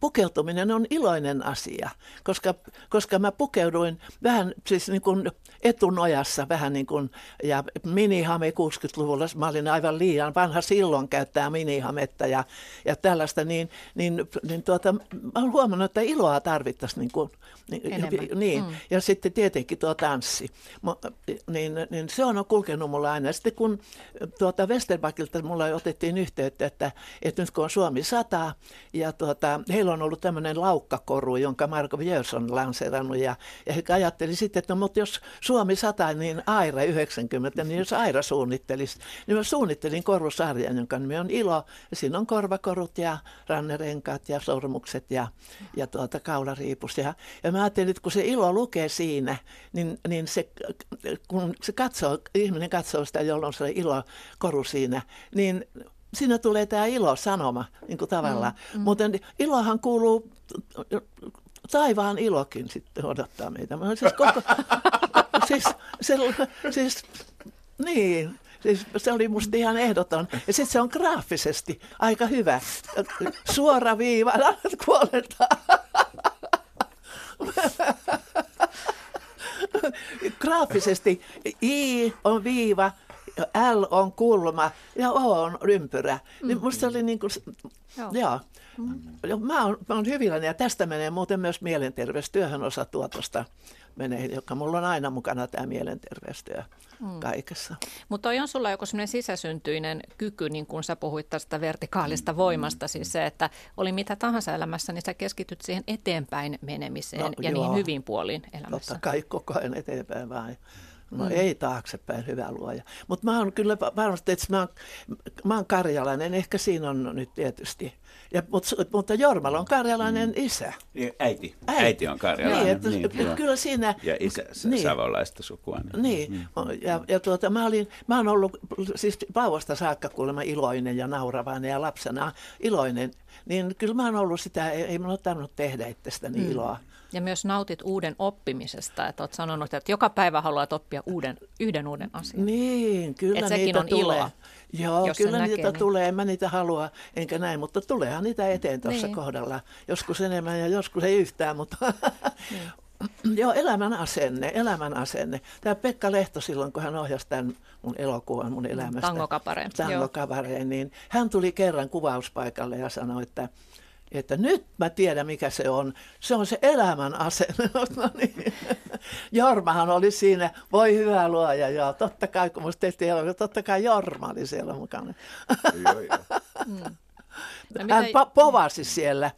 pukeutuminen on iloinen asia, koska, koska mä pukeuduin vähän siis niin kuin etunojassa vähän niin kuin, ja minihame 60-luvulla, mä olin aivan liian vanha silloin käyttää minihametta ja, ja tällaista, niin, niin, niin tuota, mä olen huomannut, että iloa tarvittaisiin niin kuin, niin, niin. Mm. ja sitten tietenkin tuo tanssi, niin, niin se on kulkenut mulla aina. Sitten kun tuota Westerbakilta mulla otettiin yhteyttä, että, että nyt kun on Suomi 100 ja tuota, heillä on ollut tämmöinen laukkakoru, jonka Marko Jörs on lanseerannut ja, ja he ajatteli sitten, että no, mutta jos Suomi 100, niin Aira 90, niin jos Aira suunnittelisi, niin mä suunnittelin korusarjan, jonka nimi on Ilo ja siinä on korvakorut ja rannerenkaat ja sormukset ja, ja tuota kaulariipus ja, ja mä ajattelin, että kun se Ilo lukee siinä, niin, niin se, kun se katsoo, ihminen katsoo sitä, jolloin se ilo koru siinä, niin siinä tulee tämä ilo-sanoma niin kuin tavallaan. Mm, mm. Mutta ilohan kuuluu, taivaan ilokin sitten odottaa meitä. Siis, koko, siis, se, siis, niin, Siis se oli musta ihan ehdoton. Ja sitten se on graafisesti aika hyvä. Suora viiva, kuoletaan. Graafisesti I on viiva, L on kulma ja O on ympyrä. Mm. Niin musta oli niin kuin, joo. joo. Mm. Mä oon, mä oon hyvilläni ja tästä menee muuten myös mielenterveystyöhön osa tuotosta menee, joka mulla on aina mukana tämä mielenterveystyö mm. kaikessa. Mutta on sulla joku sellainen sisäsyntyinen kyky, niin kuin sä puhuit tästä vertikaalista mm. voimasta, siis se, että oli mitä tahansa elämässä, niin sä keskityt siihen eteenpäin menemiseen no, ja joo. niihin hyvin puoliin elämässä. Totta kai koko ajan eteenpäin vaan. No mm. ei taaksepäin, hyvä luoja. Mutta mä oon kyllä varmasti, että mä oon, mä oon karjalainen, ehkä siinä on nyt tietysti ja, mutta, mutta Jormalla on karjalainen mm. isä. Niin, äiti. äiti. Äiti on karjalainen. Niin, että, niin, kyllä siinä... Ja isä niin. savolaista sukua. Niin, mm. ja, ja tuota, mä, olin, mä oon ollut siis vauvasta saakka kuulemma iloinen ja nauravainen ja lapsena iloinen. Niin kyllä mä oon ollut sitä, ei, ei mun ole tarvinnut tehdä itsestäni mm. iloa. Ja myös nautit uuden oppimisesta, että olet sanonut, että joka päivä haluat oppia uuden, yhden uuden asian. Niin, kyllä että niitä on tulee. Iloa. Joo, Jos kyllä niitä niin... tulee, en mä niitä halua, enkä näin, mutta tuleehan niitä eteen tuossa niin. kohdalla. Joskus enemmän ja joskus ei yhtään, mutta niin. Joo, elämän asenne, elämän asenne. Tämä Pekka Lehto silloin, kun hän ohjasi tämän mun elokuvan mun elämästä. Tangokapareen. Tangokapareen, niin hän tuli kerran kuvauspaikalle ja sanoi, että että nyt mä tiedän mikä se on. Se on se elämän asenne. no niin. Jormahan oli siinä, voi hyvä luoja, joo. Totta kai, kun musta tehtiin elokuva, totta kai Jorma oli siellä mukana. joo, joo. Mm. No, Hän po- povasi siellä.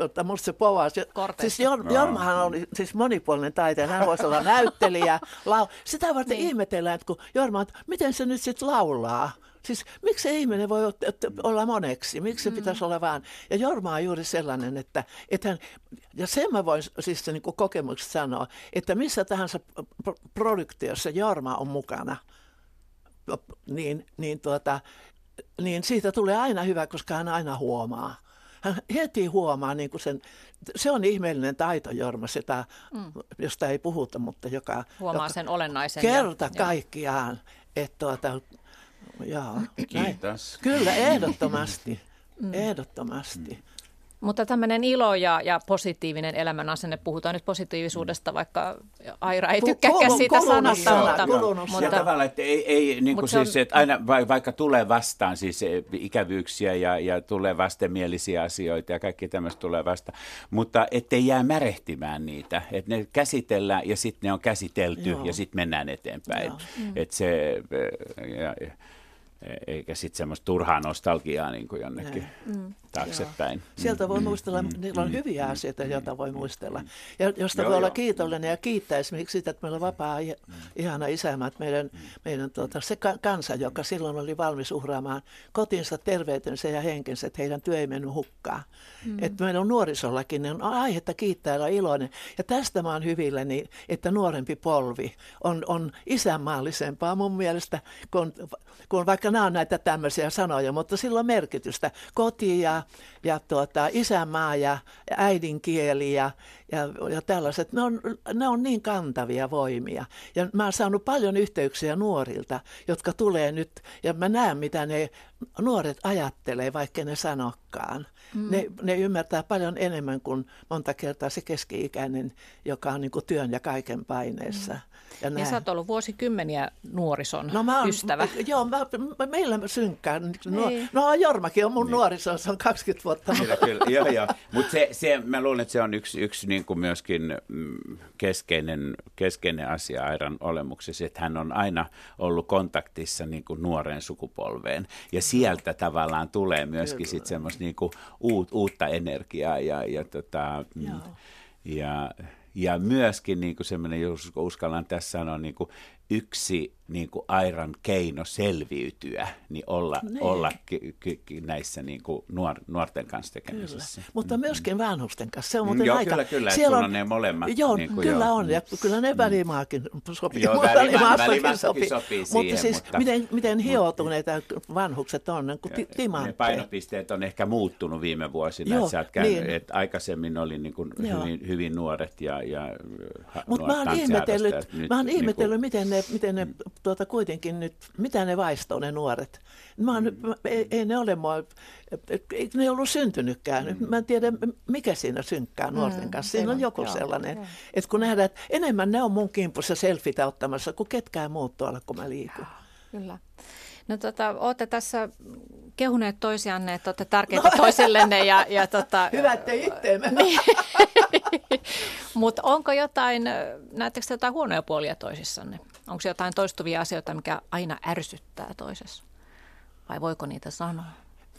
Mutta musta se povasi. Siis Jor- Jormahan oli siis monipuolinen taiteilija. Hän voisi olla näyttelijä. Lau- Sitä varten niin. ihmetellään, että kun Jorma, että miten se nyt sitten laulaa. Siis miksi se ihminen voi olla moneksi? Miksi se mm. pitäisi olla vaan? Ja Jorma on juuri sellainen, että, että hän, ja sen mä voin siis niin kuin kokemuksesta sanoa, että missä tahansa produktiossa Jorma on mukana, niin, niin, tuota, niin siitä tulee aina hyvä, koska hän aina huomaa. Hän heti huomaa, niin kuin sen, se on ihmeellinen taito, Jorma, sitä, mm. josta ei puhuta, mutta joka... Huomaa joka, sen olennaisen. Kerta ja, kaikkiaan, että tuota, Jaa, Kiitos. Näin. Kyllä, ehdottomasti. Mm. Ehdottomasti. Mm. Mutta tämmöinen ilo ja, ja positiivinen elämän asenne, puhutaan nyt positiivisuudesta, vaikka Aira ei tykkääkään siitä sanasta. Mutta, mutta, ja tavallaan, että ei, ei niin kuin siis, on, että aina vaikka tulee vastaan siis ikävyyksiä ja, ja tulee vastenmielisiä asioita ja kaikki tämmöistä tulee vastaan, mutta ettei jää märehtimään niitä, että ne käsitellään ja sitten ne on käsitelty Joo. ja sitten mennään eteenpäin. Mm. Että se... Ja, eikä sitten semmoista turhaa nostalgiaa niin kuin jonnekin mm. Taaksepäin. Joo. Sieltä voi mm. muistella, mm. niillä on hyviä mm. asioita, joita voi muistella. Ja josta joo, voi joo. olla kiitollinen ja kiittää esimerkiksi sitä, että meillä on vapaa, mm. ihana isämä, että meidän, meidän tuota, se kansa, joka silloin oli valmis uhraamaan kotinsa, terveytensä ja henkensä, että heidän työ ei mennyt hukkaan. Mm. Että meillä on nuorisollakin, niin on aihetta kiittää ja iloinen. Ja tästä mä oon hyvilläni, että nuorempi polvi on, on isänmaallisempaa mun mielestä, kun, kun vaikka nämä on näitä tämmöisiä sanoja, mutta sillä on merkitystä. Koti ja, ja tuota, isänmaa ja äidinkieli ja, ja, ja tällaiset, ne on, ne on niin kantavia voimia. Ja mä oon saanut paljon yhteyksiä nuorilta, jotka tulee nyt, ja mä näen mitä ne nuoret ajattelee, vaikka ne sanokkaan. Mm. Ne, ne ymmärtää paljon enemmän kuin monta kertaa se keski-ikäinen, joka on niin kuin työn ja kaiken paineessa. Mm. Ja, ja sä oot ollut vuosikymmeniä nuorison no, mä oon, ystävä. Joo, mä, meillä synkkää. No, no Jormakin on mun niin. nuoriso, se on 20 vuotta. Kyllä, kyllä. joo, joo. Mutta se, se, mä luulen, että se on yksi, yksi niin kuin myöskin mm, keskeinen, keskeinen asia Airan olemuksessa, että hän on aina ollut kontaktissa niin kuin nuoreen sukupolveen. Ja sieltä tavallaan tulee myöskin sitten semmoista niin kuin uut, uutta energiaa ja, ja, tota, mm, ja, ja myöskin niin kuin semmoinen, jos uskallan tässä sanoa, niin kuin yksi niin kuin Airan keino selviytyä, niin olla, niin. olla k- k- näissä niin kuin nuor, nuorten kanssa tekemisessä. Kyllä. Mutta myöskin vanhusten kanssa. Se on muuten joo, aika... kyllä, kyllä. Siellä on, on ne molemmat. Joo, niin kuin kyllä joo. on. Ja kyllä ne mm. välimaakin sopii. Joo, välimaakin sopii. sopii siihen, mutta siis mutta, miten, miten hioutuneita vanhukset on, niin timantteja. Ne painopisteet on ehkä muuttunut viime vuosina. Joo, että, käynyt, niin. että aikaisemmin oli niin kuin hyvin, hyvin nuoret ja, ja Mutta mä oon ihmetellyt, mä oon ihmetellyt kuin, miten ne, miten ne mm tuota kuitenkin nyt, mitä ne vaistoo ne nuoret? Mä oon, mm. ei, ei ne ole mua, ei ne ollut syntynytkään. Mm. Mä en tiedä, mikä siinä synkkää nuorten mm, kanssa. Siinä on joku joo, sellainen, joo. että kun nähdään, että enemmän ne on mun kimpussa selfitä ottamassa kuin ketkään muut tuolla, kun mä liikun. Kyllä. No tota, olette tässä kehuneet toisianne, että olette tärkeitä no. toisillenne. Ja, ja tota, Hyvä, ettei itteemme. Mutta onko jotain, näettekö jotain huonoja puolia toisissanne? Onko jotain toistuvia asioita, mikä aina ärsyttää toisessa? Vai voiko niitä sanoa?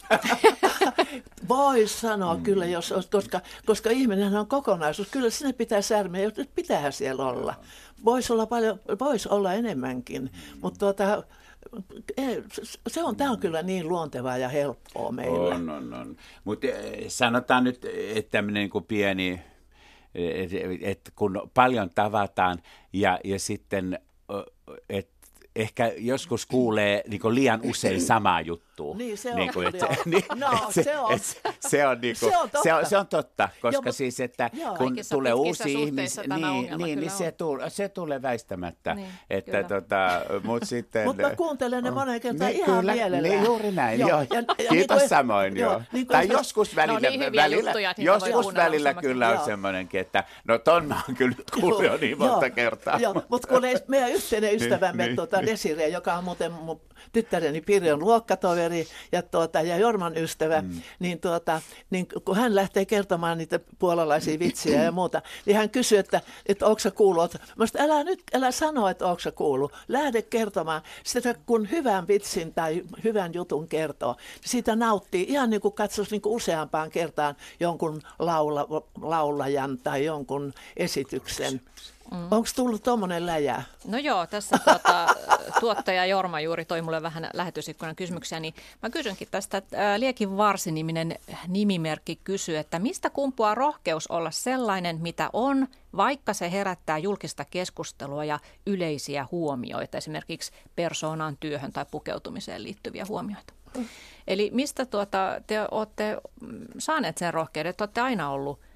Voi sanoa mm. kyllä, jos, koska, koska ihminen on kokonaisuus. Kyllä sinne pitää särmeä, pitää siellä olla. Voisi olla, paljon, voisi olla enemmänkin, mm. mutta tuota, se on, tämä on kyllä niin luontevaa ja helppoa meillä. On, on, on. Mutta eh, sanotaan nyt, että tämmöinen niin pieni, että kun paljon tavataan ja, ja sitten että ehkä joskus kuulee niin liian usein samaa juttua muuttuu. Niin se on. Niin kuin, et, niin, no, se, se on. Et, se, on niin kuin, se, on totta. Se, on, se on totta, koska joo, siis, että joo. kun tulee uusi ihmisiä, niin, niin, niin se, tulee, se tulee väistämättä. Niin, että, tota, mut sitten, mutta mä kuuntelen ne äh, monen kertaan niin, ihan kyllä, mielellään. Niin, juuri näin, joo. joo. Ja, ja, Kiitos niin samoin, joo. Niin tai joskus välillä, no, niin välillä, juttuja, joskus välillä kyllä on semmoinenkin, että no ton mä oon kyllä kuullut jo niin monta kertaa. Joo, mutta kun meidän yhteinen ystävämme niin, tuota, Desiree, joka on muuten mun tyttäreni Pirjon luokkatoveri ja, tuota, ja Jorman ystävä, mm. niin, tuota, niin kun hän lähtee kertomaan niitä puolalaisia vitsiä ja muuta, niin hän kysyy, että, että onko sä kuullut. Mä sanoin, älä nyt, älä sano, että onko sä kuullut. Lähde kertomaan. Sitä kun hyvän vitsin tai hyvän jutun kertoo, niin siitä nauttii ihan niin kuin katsoisi niin kuin useampaan kertaan jonkun laula, laulajan tai jonkun esityksen. Mm. Onko tullut tuommoinen läjä? No joo, tässä tuota, tuottaja Jorma juuri toi mulle vähän lähetysikkunan kysymyksiä, niin mä kysynkin tästä, että Liekin Varsi-niminen nimimerkki kysyy, että mistä kumpuaa rohkeus olla sellainen, mitä on, vaikka se herättää julkista keskustelua ja yleisiä huomioita, esimerkiksi persoonaan, työhön tai pukeutumiseen liittyviä huomioita. Mm. Eli mistä tuota, te olette saaneet sen rohkeuden, että olette aina ollut –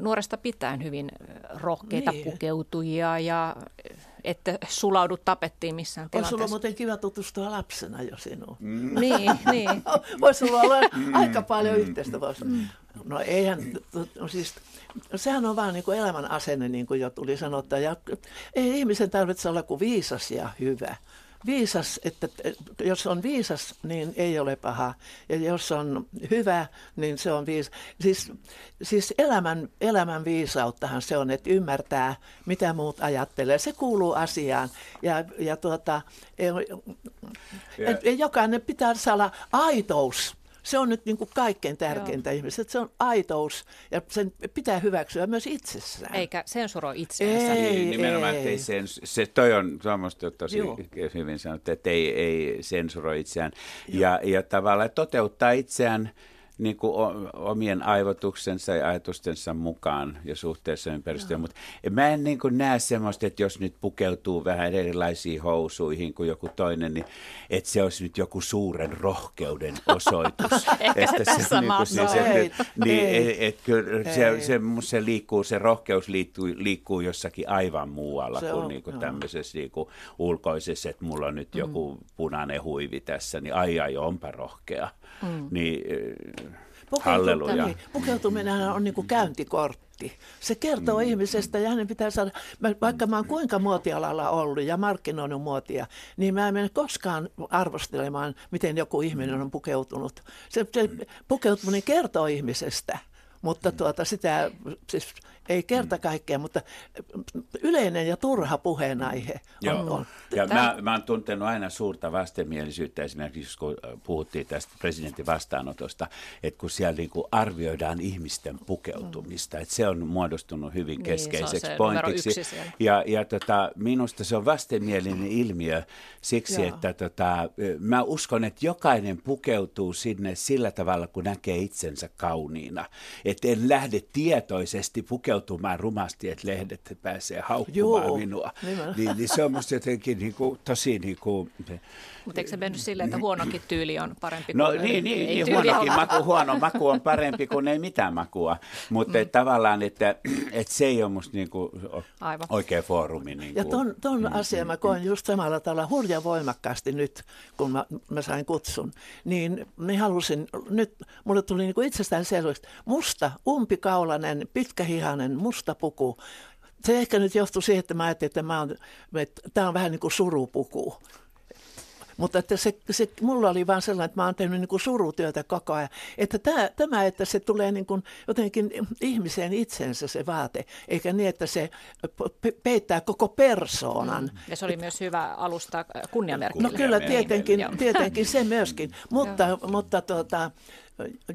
nuoresta pitäen hyvin rohkeita niin. pukeutujia ja että sulaudu tapettiin missään tilanteessa. On sulla muuten kiva tutustua lapsena jo sinuun. Mm. niin, niin. Voisi sulla olla mm. aika paljon mm. yhteistä. Mm. No eihän, no siis, sehän on vaan niin kuin elämän asenne, niin kuin jo tuli sanottua. Ja ei ihmisen tarvitse olla kuin viisas ja hyvä viisas, että jos on viisas, niin ei ole paha. Ja jos on hyvä, niin se on viisas. Siis, siis elämän, elämän viisauttahan se on, että ymmärtää, mitä muut ajattelee. Se kuuluu asiaan. Ja, ja tuota, ja. jokainen pitää saada aitous se on nyt niin kuin kaikkein tärkeintä ihmisessä, että se on aitous ja sen pitää hyväksyä myös itsessään. Eikä sensuroi itseänsä. Ei, niin, nimenomaan, ei. Ei sens- se toi on tuommoista tosi Joo. hyvin sanottu, että ei, ei sensuroi itseään. Ja, ja tavallaan toteuttaa itseään niin kuin omien aivotuksensa ja ajatustensa mukaan ja suhteessa ympäristöön. Mutta mä en niin kuin näe semmoista, että jos nyt pukeutuu vähän erilaisiin housuihin kuin joku toinen, niin että se olisi nyt joku suuren rohkeuden osoitus. Että se, tässä niin kuin, siis, niin, ei, et, kyllä se, se, se, liikkuu, se rohkeus liikkuu, liikkuu jossakin aivan muualla se kuin, on, niin kuin tämmöisessä niin kuin ulkoisessa, että mulla on nyt mm. joku punainen huivi tässä, niin ai ai, onpa rohkea. Mm. Niin, Halleluja. Niin, pukeutuminen on niin kuin käyntikortti. Se kertoo mm. ihmisestä ja hänen pitää saada, vaikka mä oon kuinka muotialalla ollut ja markkinoinut muotia, niin mä en mene koskaan arvostelemaan, miten joku ihminen on pukeutunut. Se, se pukeutuminen kertoo ihmisestä. Mutta tuota, sitä siis ei kerta mm. kaikkea, mutta yleinen ja turha puheenaihe on. Joo. on. Ja mä, mä oon tuntenut aina suurta vastenmielisyyttä esimerkiksi, kun puhuttiin tästä presidentin vastaanotosta, että kun siellä niin kuin arvioidaan ihmisten pukeutumista, että se on muodostunut hyvin niin, keskeiseksi se pointiksi. Ja, ja tota, minusta se on vastenmielinen ilmiö siksi, Joo. että tota, mä uskon, että jokainen pukeutuu sinne sillä tavalla, kun näkee itsensä kauniina. Että en lähde tietoisesti pukeutumaan rumasti, että lehdet pääsee haukkumaan Joo, minua. Niin, niin se on musta jotenkin niin kuin, tosi niin kuin, mutta eikö se mennyt silleen, että huonokin tyyli on parempi no, kuin No niin, niin, niin huonokin maku, huono maku on parempi kuin ei mitään makua. Mutta mm. tavallaan, että, että se ei ole musta niinku Aivan. oikea foorumi. Niinku. Ja ton, ton mm, asian mä koen just samalla tavalla hurja voimakkaasti nyt, kun mä, mä sain kutsun. Niin, niin halusin, nyt mulle tuli niinku itsestään selväksi, musta, umpikaulainen, pitkähihainen, musta puku, se ehkä nyt johtuu siihen, että mä ajattelin, että, mä on, että tämä on vähän niin kuin surupuku. Mutta että se, se, mulla oli vaan sellainen, että mä oon tehnyt niin kuin surutyötä koko ajan. Että tämä, tämä että se tulee niin kuin jotenkin ihmiseen itsensä se vaate, eikä niin, että se peittää koko persoonan. Mm. Ja se oli myös hyvä alusta kunniamerkille. No kyllä, tietenkin, tietenkin se myöskin. Mutta, mutta tuota,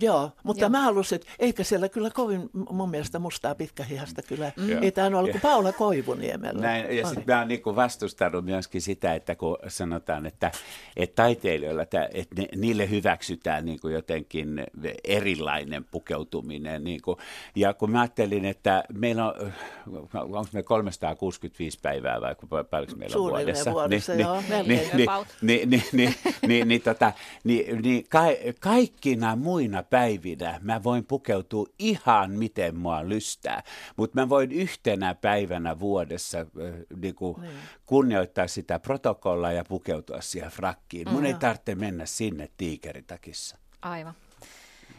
Joo, mutta Joo. mä halusin, että eikä siellä kyllä kovin mun mielestä mustaa pitkähihasta kyllä. Mm. Ei tämä ollut kuin Paula Koivuniemellä. Näin, ja sitten mä oon niin vastustanut myöskin sitä, että kun sanotaan, että, että taiteilijoilla, että, että ne, niille hyväksytään niin kuin jotenkin erilainen pukeutuminen. Niin kuin, ja kun mä ajattelin, että meillä on, onko me 365 päivää vai paljonko meillä on vuodessa? vuodessa, niin, joo, niin, niin, niin, niin, niin, niin, niin, niin, tota, niin, niin ka, kaikkina muina päivinä mä voin pukeutua ihan miten mua lystää, mutta mä voin yhtenä päivänä vuodessa äh, niin kuin niin. kunnioittaa sitä protokollaa ja pukeutua siihen frakkiin. Mun mm. ei tarvitse mennä sinne tiikeritakissa. Aivan.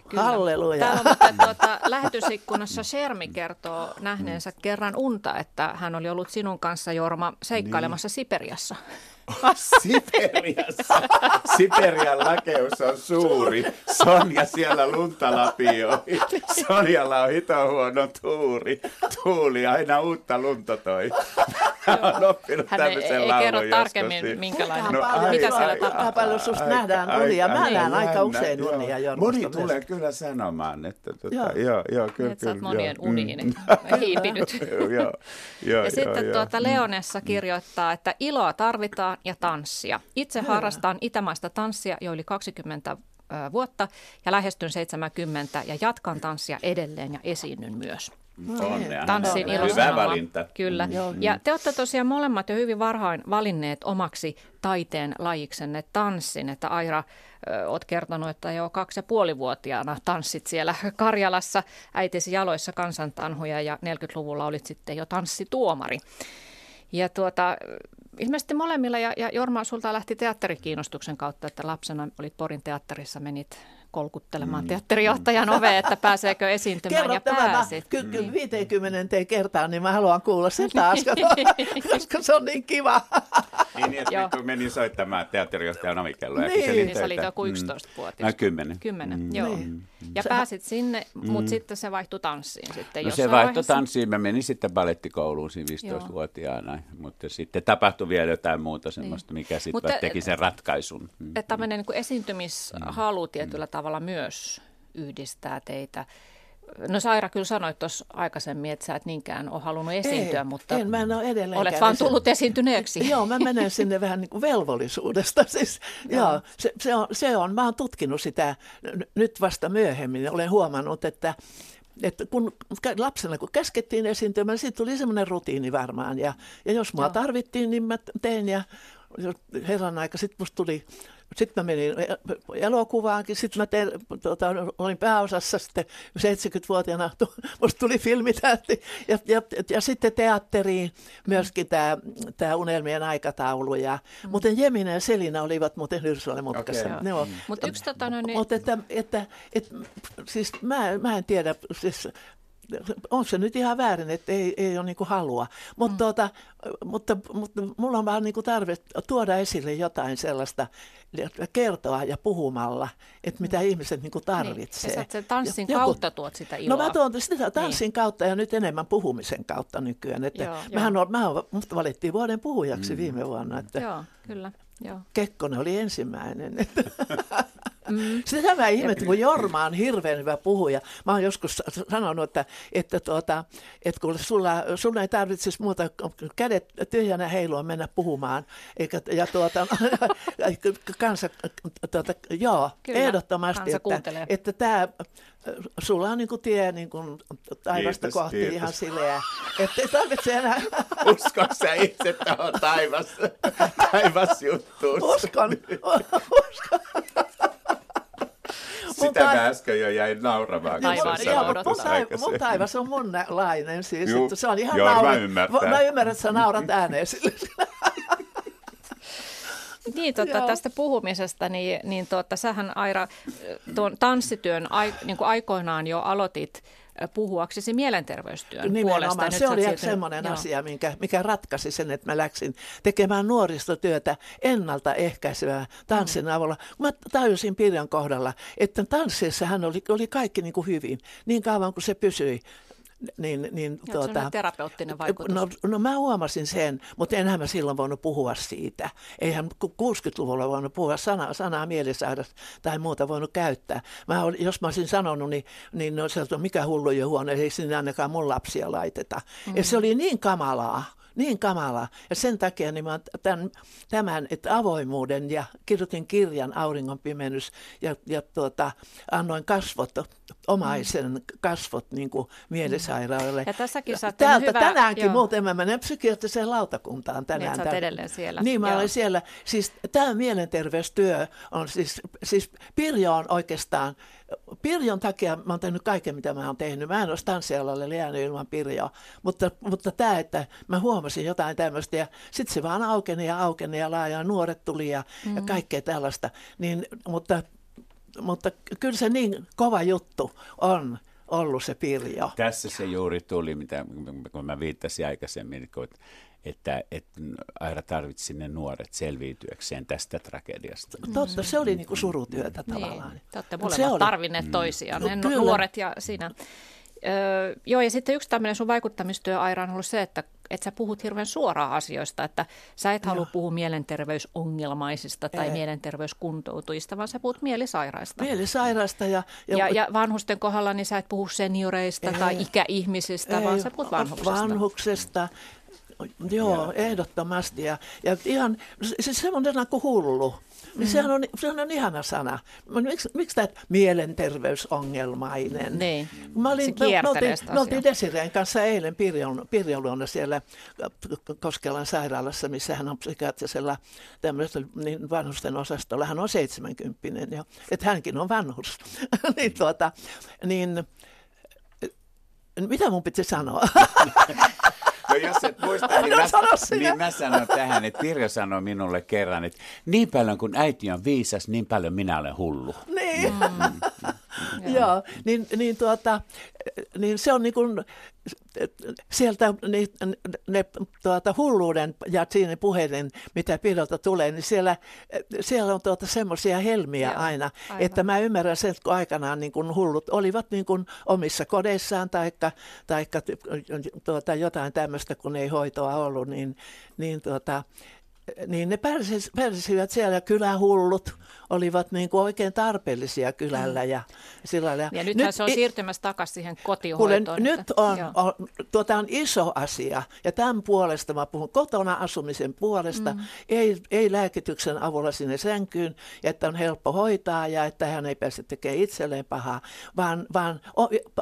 Kyllä. Halleluja. Täällä on mutta, tuota, lähetysikkunassa Shermi kertoo nähneensä kerran unta, että hän oli ollut sinun kanssa Jorma seikkailemassa niin. Siperiassa. Siperiassa. Siperian lakeus on suuri. Sonja siellä lunta lapioi. Sonjalla on hito huono tuuri. Tuuli aina uutta lunta toi. Hän on oppinut Hän ei, ei kerro tarkemmin, niin. minkälainen, no, ai, mitä siellä ai, tapahtuu. paljon susta nähdään unia. Mä näen aika usein unia Jormasta Moni tulee kyllä sanomaan, että tota, joo. joo, joo, kyllä, Että sä oot monien joo. uniin mm. hiipinyt. joo, joo, ja sitten tuota Leonessa kirjoittaa, että iloa tarvitaan ja tanssia. Itse harrastan itämaista tanssia jo yli 20 vuotta ja lähestyn 70 ja jatkan tanssia edelleen ja esiinnyn myös. Onnea. Tanssin Hyvä valinta. Kyllä. Mm. Ja te olette tosiaan molemmat jo hyvin varhain valinneet omaksi taiteen lajiksenne tanssin, että Aira, oot kertonut, että jo kaksi ja puoli vuotiaana tanssit siellä Karjalassa äitisi jaloissa kansantanhuja ja 40-luvulla olit sitten jo tanssituomari. Ja tuota, ilmeisesti molemmilla, ja, ja Jorma, sulta lähti teatterikiinnostuksen kautta, että lapsena olit Porin teatterissa, menit kolkuttelemaan mm. teatterijohtajan ove, että pääseekö esiintymään Kerro ja pääsit. Ky- ky- 50 kertaa, niin mä haluan kuulla sen taas, koska se on niin kiva. Niin, niin että kun menin soittamaan teatterijohtajan omikelloa. Niin, niin sä olit joku 11-vuotias. Mm. Kymmenen. Kymmenen, mm. joo. Niin. Ja Sä... pääsit sinne, mutta mm. sitten se vaihtui tanssiin sitten No se vaihtui vaiheessa. tanssiin. Mä menin sitten balettikouluun siinä 15-vuotiaana, mutta sitten tapahtui vielä jotain muuta semmoista, niin. mikä sitten teki sen ratkaisun. Mm. Että tämmöinen niin esiintymishalu mm. tietyllä tavalla myös yhdistää teitä. No Saira kyllä sanoi tuossa aikaisemmin, että sä et niinkään ole halunnut esiintyä, Ei, mutta en, mä en ole olet vaan tullut esiintyneeksi. Joo, mä menen sinne vähän niin kuin velvollisuudesta. Siis, joo. joo se, se, on, se on, mä oon tutkinut sitä nyt vasta myöhemmin. Olen huomannut, että että kun lapsena kun käskettiin esiintymään, niin siitä tuli semmoinen rutiini varmaan. Ja, ja jos mua Joo. tarvittiin, niin mä tein. Ja herran aika sitten musta tuli sitten mä menin elokuvaankin, sitten mä tein, tuota, olin pääosassa sitten 70-vuotiaana, musta tuli filmitähti ja, ja, ja sitten teatteriin myöskin tämä, tämä unelmien aikataulu. Ja, mm. Muuten Jemina ja Selina olivat muuten Hyrsale-mutkassa. Okay. mm. Mutta yksi tota, no niin... Mutta että, että, että, siis mä, mä en tiedä, siis on se nyt ihan väärin, että ei, ei ole niin kuin halua. Mut mm. tuota, mutta, mutta mulla on vaan niin kuin tarve tuoda esille jotain sellaista, kertoa ja puhumalla, että mitä mm. ihmiset niin kuin tarvitsee. Niin. Ja sen tanssin Joku, kautta tuot sitä iloa. No mä tuon sitä tanssin niin. kautta ja nyt enemmän puhumisen kautta nykyään. Että joo, mähän joo. On, mä on, mut valittiin vuoden puhujaksi mm. viime vuonna. Että joo, kyllä. Joo. Kekkonen oli ensimmäinen. Mm. Sitä mä ihmettä, kun Jorma on hirveän hyvä puhuja. Mä oon joskus sanonut, että, että, tuota, että kun sulla, sun ei tarvitsisi muuta kädet tyhjänä heilua mennä puhumaan. Eikä, ja tuota, kansa, tuota, joo, Kyllä, ehdottomasti, että, että tämä sulla on niin kuin tie niin kuin taivasta kiitos, kohti kiitos. ihan sileä. Että ei tarvitse enää... Usko sä itse tuohon taivas, taivasjuttuun? Uskon, uskon. Sitä mä äsken jo jäin nauramaan. Taivaan, joo, mun, taivas, mun taivas on mun lainen siis. Juh, se on ihan joo, naura... mä ymmärrän. Mä ymmärrän, että sä naurat ääneen sille. Niin, tuota, tästä puhumisesta, niin, niin tuota, sähän Aira tuon tanssityön ai, niin kuin aikoinaan jo aloitit puhuaksesi mielenterveystyön Nimenomaan. puolesta. Se oli sieltä... semmoinen Joo. asia, minkä, mikä ratkaisi sen, että mä läksin tekemään nuoristotyötä ennaltaehkäisevää tanssin mm. avulla. Mä tajusin Pirjan kohdalla, että tanssissa hän oli, oli kaikki niin kuin hyvin, niin kauan kuin se pysyi Niin, niin, ja tuota, terapeuttinen vaikutus. No, no mä huomasin sen, mutta enhän mä silloin voinut puhua siitä. Eihän 60-luvulla voinut puhua sanaa, sanaa mielisairas tai muuta voinut käyttää. Mä, jos mä olisin sanonut, niin, niin no, se, mikä hullu huone, ei sinne ainakaan mun lapsia laiteta. Mm. Ja se oli niin kamalaa niin kamala. Ja sen takia niin mä tämän, tämän, että avoimuuden ja kirjoitin kirjan Auringon pimennys ja, ja tuota, annoin kasvot, omaisen mm. kasvot niin kuin mielisairaille. Ja tässäkin sä Täältä hyvä, tänäänkin joo. muuten mä menen psykiatriseen lautakuntaan tänään. Niin, sä edelleen siellä. Niin, mä joo. olen siellä. Siis tämä mielenterveystyö on siis, siis Pirjo on oikeastaan Pirjon takia mä oon tehnyt kaiken, mitä mä oon tehnyt. Mä en ole tanssialalle jäänyt ilman Pirjoa, mutta, mutta tämä, että mä huomasin jotain tämmöistä ja sitten se vaan aukeni ja aukeni ja laaja nuoret tuli ja, mm. ja kaikkea tällaista. Niin, mutta, mutta kyllä se niin kova juttu on ollut se Pirjo. Tässä se juuri tuli, mitä, kun mä viittasin aikaisemmin, kun että, että Aira tarvitsi ne nuoret selviytyäkseen tästä tragediasta. Mm. Totta, se oli niin kuin surutyötä niin, tavallaan. Niin, te olette molemmat tarvinneet mm. toisiaan, no, ne nuoret ja sinä. Öö, joo, ja sitten yksi tämmöinen sun vaikuttamistyö, Aira, on ollut se, että, että sä puhut hirveän suoraan asioista, että sä et halua puhua mielenterveysongelmaisista tai Ei. mielenterveyskuntoutujista, vaan sä puhut mielisairaista. Mielisairaista ja... Ja, ja, ja vanhusten kohdalla niin sä et puhu senioreista Ei. tai ikäihmisistä, Ei. vaan sä puhut vanhuksesta. Vanhuksesta Joo, ehdottomasti. Ja, ja ihan, siis semmoinen kuin hullu. Niin mm. sehän, on, sehän on ihana sana. Miksi, miksi tämä mielenterveysongelmainen? Niin, Mä olin, se me, me, oltiin, me oltiin Desireen kanssa eilen Pirjon, Pirjon luona siellä Koskelan sairaalassa, missä hän on psykiatrisella tämmöisellä niin vanhusten osastolla. Hän on 70 jo, että hänkin on vanhus. niin, tuota, niin, mitä mun piti sanoa? No jos et muista, niin, mä, niin mä sanon tähän, että Pirjo sanoi minulle kerran, että niin paljon kuin äiti on viisas, niin paljon minä olen hullu. Niin. Mm. Joo, niin, niin, tuota, niin se on niin kuin, sieltä niin, ne tuota, hulluuden ja siinä puheiden, mitä Pirolta tulee, niin siellä, siellä on tuota semmoisia helmiä Joo, aina, aivan. että mä ymmärrän sen, että kun aikanaan niin kuin hullut olivat niin kuin omissa kodeissaan tai taikka, tuota, jotain tämmöistä, kun ei hoitoa ollut, niin, niin tuota, niin ne pärsisivät siellä kylähullut olivat niin kuin oikein tarpeellisia kylällä. Ja, sillä ja, ja nythän nyt, se on siirtymässä takaisin siihen kotihoitoon. Kuule, nyt on, on, tuota on iso asia ja tämän puolesta mä puhun kotona asumisen puolesta, mm. ei, ei lääkityksen avulla sinne sänkyyn, että on helppo hoitaa ja että hän ei pääse tekemään itselleen pahaa, vaan, vaan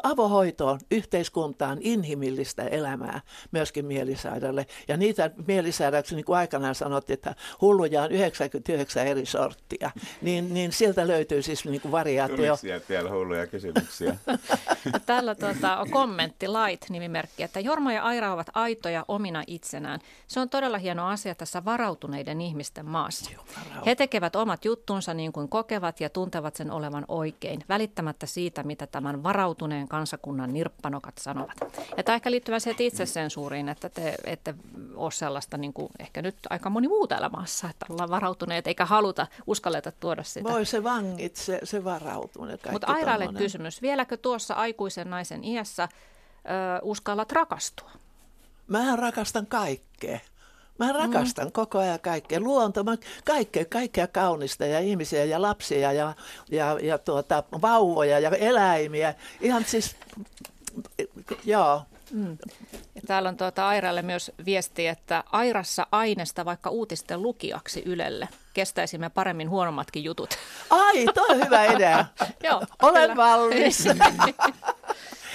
avohoitoon, yhteiskuntaan, inhimillistä elämää myöskin mielisairaalle. Ja niitä mielisairauksia, niin kuin aikanaan sanottiin, että hulluja on 99 eri sorttia niin, niin sieltä löytyy siis niin kuin variaatio. Tuliko vielä hulluja kysymyksiä? Täällä tuota, on kommentti, Light-nimimerkki, että Jorma ja Aira ovat aitoja omina itsenään. Se on todella hieno asia tässä varautuneiden ihmisten maassa. He tekevät omat juttunsa niin kuin kokevat ja tuntevat sen olevan oikein, välittämättä siitä, mitä tämän varautuneen kansakunnan nirppanokat sanovat. Ja tämä ehkä liittyy siihen itsesensuuriin, että te ette ole sellaista, niin kuin ehkä nyt aika moni muu täällä maassa, että ollaan varautuneet eikä haluta, uskalleta tuoda sitä. Voi se vangit, se, se varautuminen. Mutta Airalle kysymys. Vieläkö tuossa aikuisen naisen iässä ö, uskallat rakastua? Mä rakastan kaikkea. Mä rakastan mm. koko ajan kaikkea. Luonto, mä kaikkea, kaikkea kaunista ja ihmisiä ja lapsia ja, ja, ja tuota, vauvoja ja eläimiä. Ihan siis, joo. Mm. Täällä on tuota Airalle myös viesti, että Airassa aineesta vaikka uutisten lukijaksi Ylelle. Kestäisimme paremmin huonommatkin jutut. Ai, toi on hyvä idea. Joo, Olen kyllä. valmis.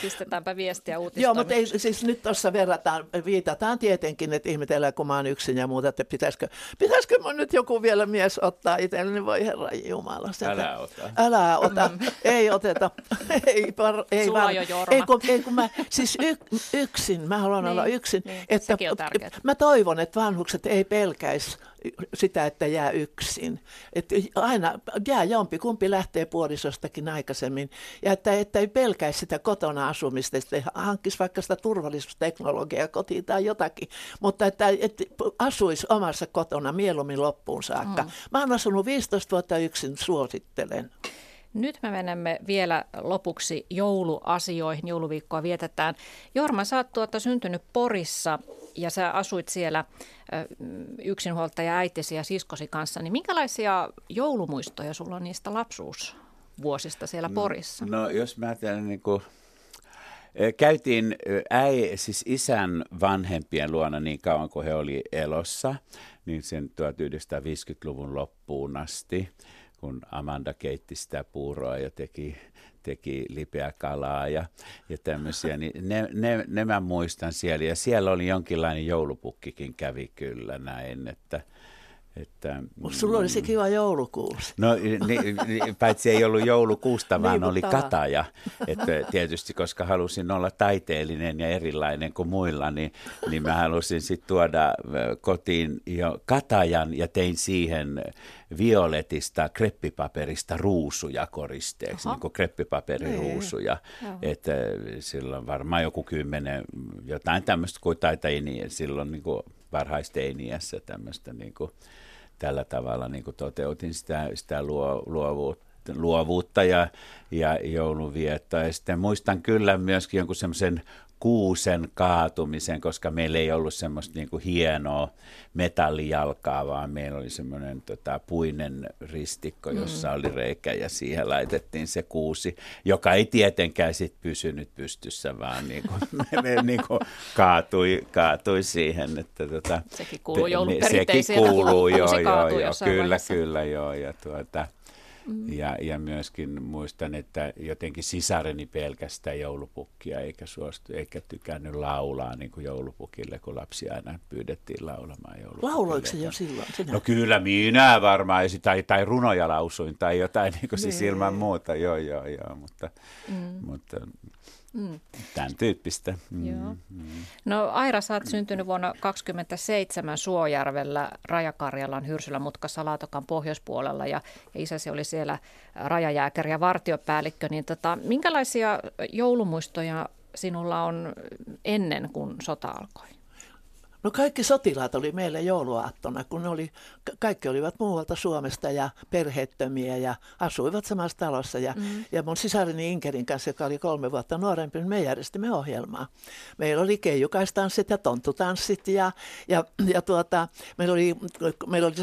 Pistetäänpä viestiä uutistoon. Joo, mutta ei, siis nyt tuossa verrataan, viitataan tietenkin, että ihmetellään, kun mä oon yksin ja muuta, että pitäisikö, pitäisikö mun nyt joku vielä mies ottaa itselleni, niin voi herra Jumala. Sitä. Älä ota. Älä ota, mm. ei oteta. ei, par, ei, Sulla var, jo ei, kun, ei, kun mä, siis y, yksin, mä haluan niin, olla yksin. Niin, että, mä toivon, että vanhukset ei pelkäisi sitä, että jää yksin. Että aina jää jompi, kumpi lähtee puolisostakin aikaisemmin. Ja että, että ei pelkäisi sitä kotona asumista, että hankkisi vaikka sitä turvallisuusteknologiaa kotiin tai jotakin. Mutta että, että asuisi omassa kotona mieluummin loppuun saakka. Mm. Mä oon asunut 15 vuotta yksin, suosittelen. Nyt me menemme vielä lopuksi jouluasioihin. Jouluviikkoa vietetään. Jorma, sä oot tuota syntynyt Porissa ja sä asuit siellä yksinhuoltaja äitisi ja siskosi kanssa. Niin minkälaisia joulumuistoja sulla on niistä lapsuusvuosista siellä Porissa? No, no jos mä ajattelen niin kuin Käytiin äi, siis isän vanhempien luona niin kauan kuin he oli elossa, niin sen 1950-luvun loppuun asti, kun Amanda keitti sitä puuroa ja teki, teki lipeä kalaa ja, ja tämmöisiä, niin ne, ne, ne mä muistan siellä. Ja siellä oli jonkinlainen joulupukkikin kävi kyllä näin, että – että, Sulla oli se kiva joulukuusi. No niin, paitsi ei ollut joulukuusta, vaan niin, oli kataja. Että tietysti koska halusin olla taiteellinen ja erilainen kuin muilla, niin, niin mä halusin sitten tuoda kotiin jo katajan ja tein siihen violetista kreppipaperista ruusuja koristeeksi, Aha. niin kuin kreppipaperiruusuja. Niin. Että silloin varmaan joku kymmenen, jotain tämmöistä kuin taitajini silloin niin kuin varhaisteiniässä tämmöistä niin kuin, tällä tavalla niin kuin toteutin sitä, sitä luo, luovuutta luovuutta ja, ja joulunviettoa. Ja sitten muistan kyllä myöskin jonkun semmoisen kuusen kaatumisen, koska meillä ei ollut semmoista niin kuin hienoa metallijalkaa, vaan meillä oli semmoinen tota, puinen ristikko, jossa mm. oli reikä ja siihen laitettiin se kuusi, joka ei tietenkään sit pysynyt pystyssä, vaan niin kuin, me, me niin kuin kaatui, kaatui siihen. Että, tota, sekin kuuluu jouluperinteisiin. Sekin kuuluu, joo, joo, joo, kyllä, vaiheessa. kyllä, joo. Ja tuota, Mm. Ja, ja myöskin muistan, että jotenkin sisareni pelkästään joulupukkia eikä suostu, eikä tykännyt laulaa niin kuin joulupukille, kun lapsi aina pyydettiin laulamaan joulupukille. Lauloiko se jo silloin? Sinä? No kyllä minä varmaan, tai, tai runoja lausuin tai jotain niin kuin siis ilman muuta, joo joo joo, mutta, mm. mutta Mm. Tämän tyyppistä. Mm. Joo. Mm. No Aira, sä oot syntynyt vuonna 27 Suojärvellä Rajakarjalan Hyrsylän mutkassa Laatokan pohjoispuolella ja, ja isäsi oli siellä rajajääkäri ja vartiopäällikkö. Niin tota, minkälaisia joulumuistoja sinulla on ennen kuin sota alkoi? No kaikki sotilaat oli meillä jouluaattona, kun ne oli, kaikki olivat muualta Suomesta ja perheettömiä ja asuivat samassa talossa. Ja, mm. ja mun sisarini Inkerin kanssa, joka oli kolme vuotta nuorempi, niin me järjestimme ohjelmaa. Meillä oli keijukaistanssit ja tonttutanssit ja, ja, ja tuota, meillä oli, meillä oli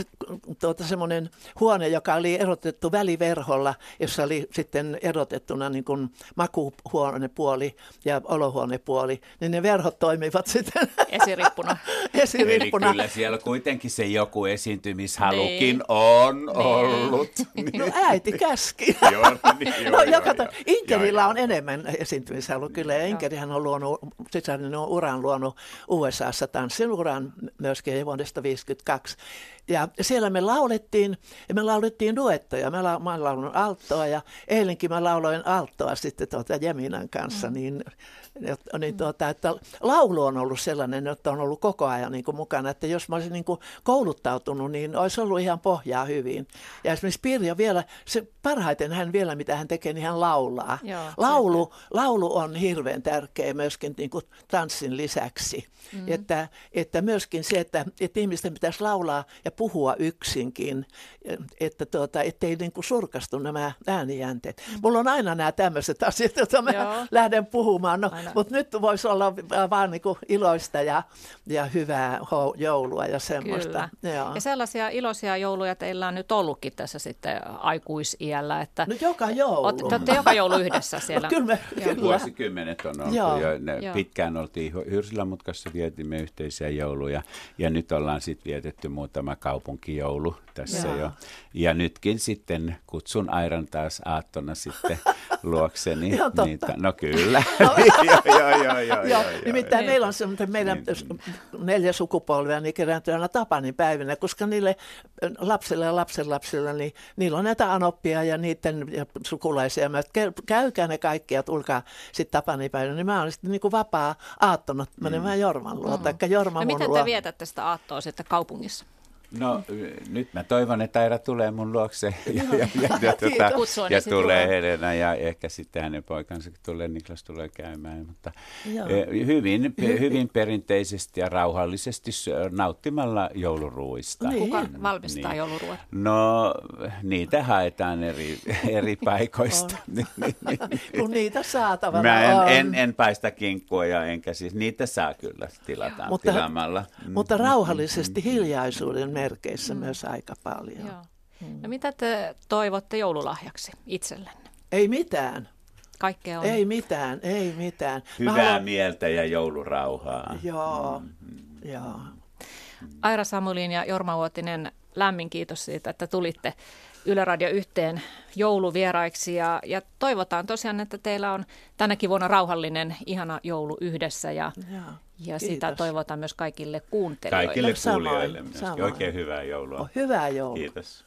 tuota, semmoinen huone, joka oli erotettu väliverholla, jossa oli sitten erotettuna niin kuin makuhuonepuoli ja olohuonepuoli, niin ne verhot toimivat sitten esirippuna. Esirippuna. Eli kyllä siellä kuitenkin se joku esiintymishalukin niin. on niin. ollut. Niin. No äiti käski. joo, niin, joo, no, joo, joka joo, Inkerillä joo, on enemmän esiintymishalu kyllä. Ja Inkerihän on luonut, sisäinen on uran luonut USAssa tanssin uran myöskin vuodesta 1952. Ja siellä me laulettiin, ja me laulettiin duettoja. Mä, la, mä laulun alttoa, ja eilenkin mä lauloin alttoa sitten tuota Jeminan kanssa, mm. niin niin tuota, että laulu on ollut sellainen, että on ollut koko ajan niin kuin mukana, että jos mä olisin niin kuin kouluttautunut, niin olisi ollut ihan pohjaa hyvin. Ja esimerkiksi Pirja vielä, se parhaiten hän vielä, mitä hän tekee, niin hän laulaa. Joo, laulu, laulu on hirveän tärkeä myöskin niin kuin tanssin lisäksi. Mm. Että, että myöskin se, että, että ihmisten pitäisi laulaa ja puhua yksinkin, että tuota, ettei niin kuin surkastu nämä äänijänteet. Mm. Mulla on aina nämä tämmöiset asiat, joita mä Joo. lähden puhumaan. No, mutta nyt voisi olla vaan niin kuin iloista ja, ja hyvää joulua ja semmoista. Joo. Ja sellaisia iloisia jouluja teillä on nyt ollutkin tässä sitten aikuisiällä. Että no joka joulu. Te olette joka joulu yhdessä siellä. No, kyllä, me, kyllä. Vuosikymmenet on ollut Joo. jo. Ne Joo. Pitkään oltiin Hyrsilämutkassa, vietimme yhteisiä jouluja ja nyt ollaan sitten vietetty muutama kaupunkijoulu tässä Joo. jo. Ja nytkin sitten kutsun Airan taas aattona sitten luokseni. Ihan totta. Niitä. No kyllä. joo, joo, joo, joo, joo, Nimittäin joo, meillä on semmoinen, meidän niin. neljä sukupolvea niin kerääntyy aina Tapanin päivinä, koska niille lapsille ja lapsenlapsille, niin niillä on näitä anoppia ja niiden ja sukulaisia. Mä käykää ne kaikki ja tulkaa sitten Tapanin päivinä. Niin mä olen sitten niin kuin vapaa aattona menemään mm. Jorman luo. Mm. Jorman no miten te vietätte sitä aattoa sitten kaupungissa? No nyt mä toivon, että Aira tulee mun luokse ja, ja, ja, ja, tuota, ja tulee Helena ja ehkä sitten hänen poikansa tulee, Niklas tulee käymään. Mutta eh, hyvin, hyvin perinteisesti ja rauhallisesti nauttimalla jouluruuista. Niin. Kuka valmistaa niin. jouluruot? No niitä haetaan eri, eri paikoista. Kun niitä saatavana Mä en, on. En, en paista kinkkua ja enkä siis niitä saa kyllä tilata mutta, tilaamalla. Mutta rauhallisesti hiljaisuuden merkeissä mm. myös aika paljon. Joo. Mm. No mitä te toivotte joululahjaksi itsellenne? Ei mitään. Kaikkea on. Ei mitään, ei mitään. Hyvää haluan... mieltä ja joulurauhaa. Joo, mm-hmm. joo. Aira Samulin ja Jorma Vuotinen, lämmin kiitos siitä, että tulitte Yle Radio yhteen jouluvieraiksi ja, ja toivotaan tosiaan, että teillä on tänäkin vuonna rauhallinen, ihana joulu yhdessä ja, ja, ja sitä toivotaan myös kaikille kuuntelijoille. Kaikille kuulijoille myös. Oikein hyvää joulua. Oh, hyvää joulua. Kiitos.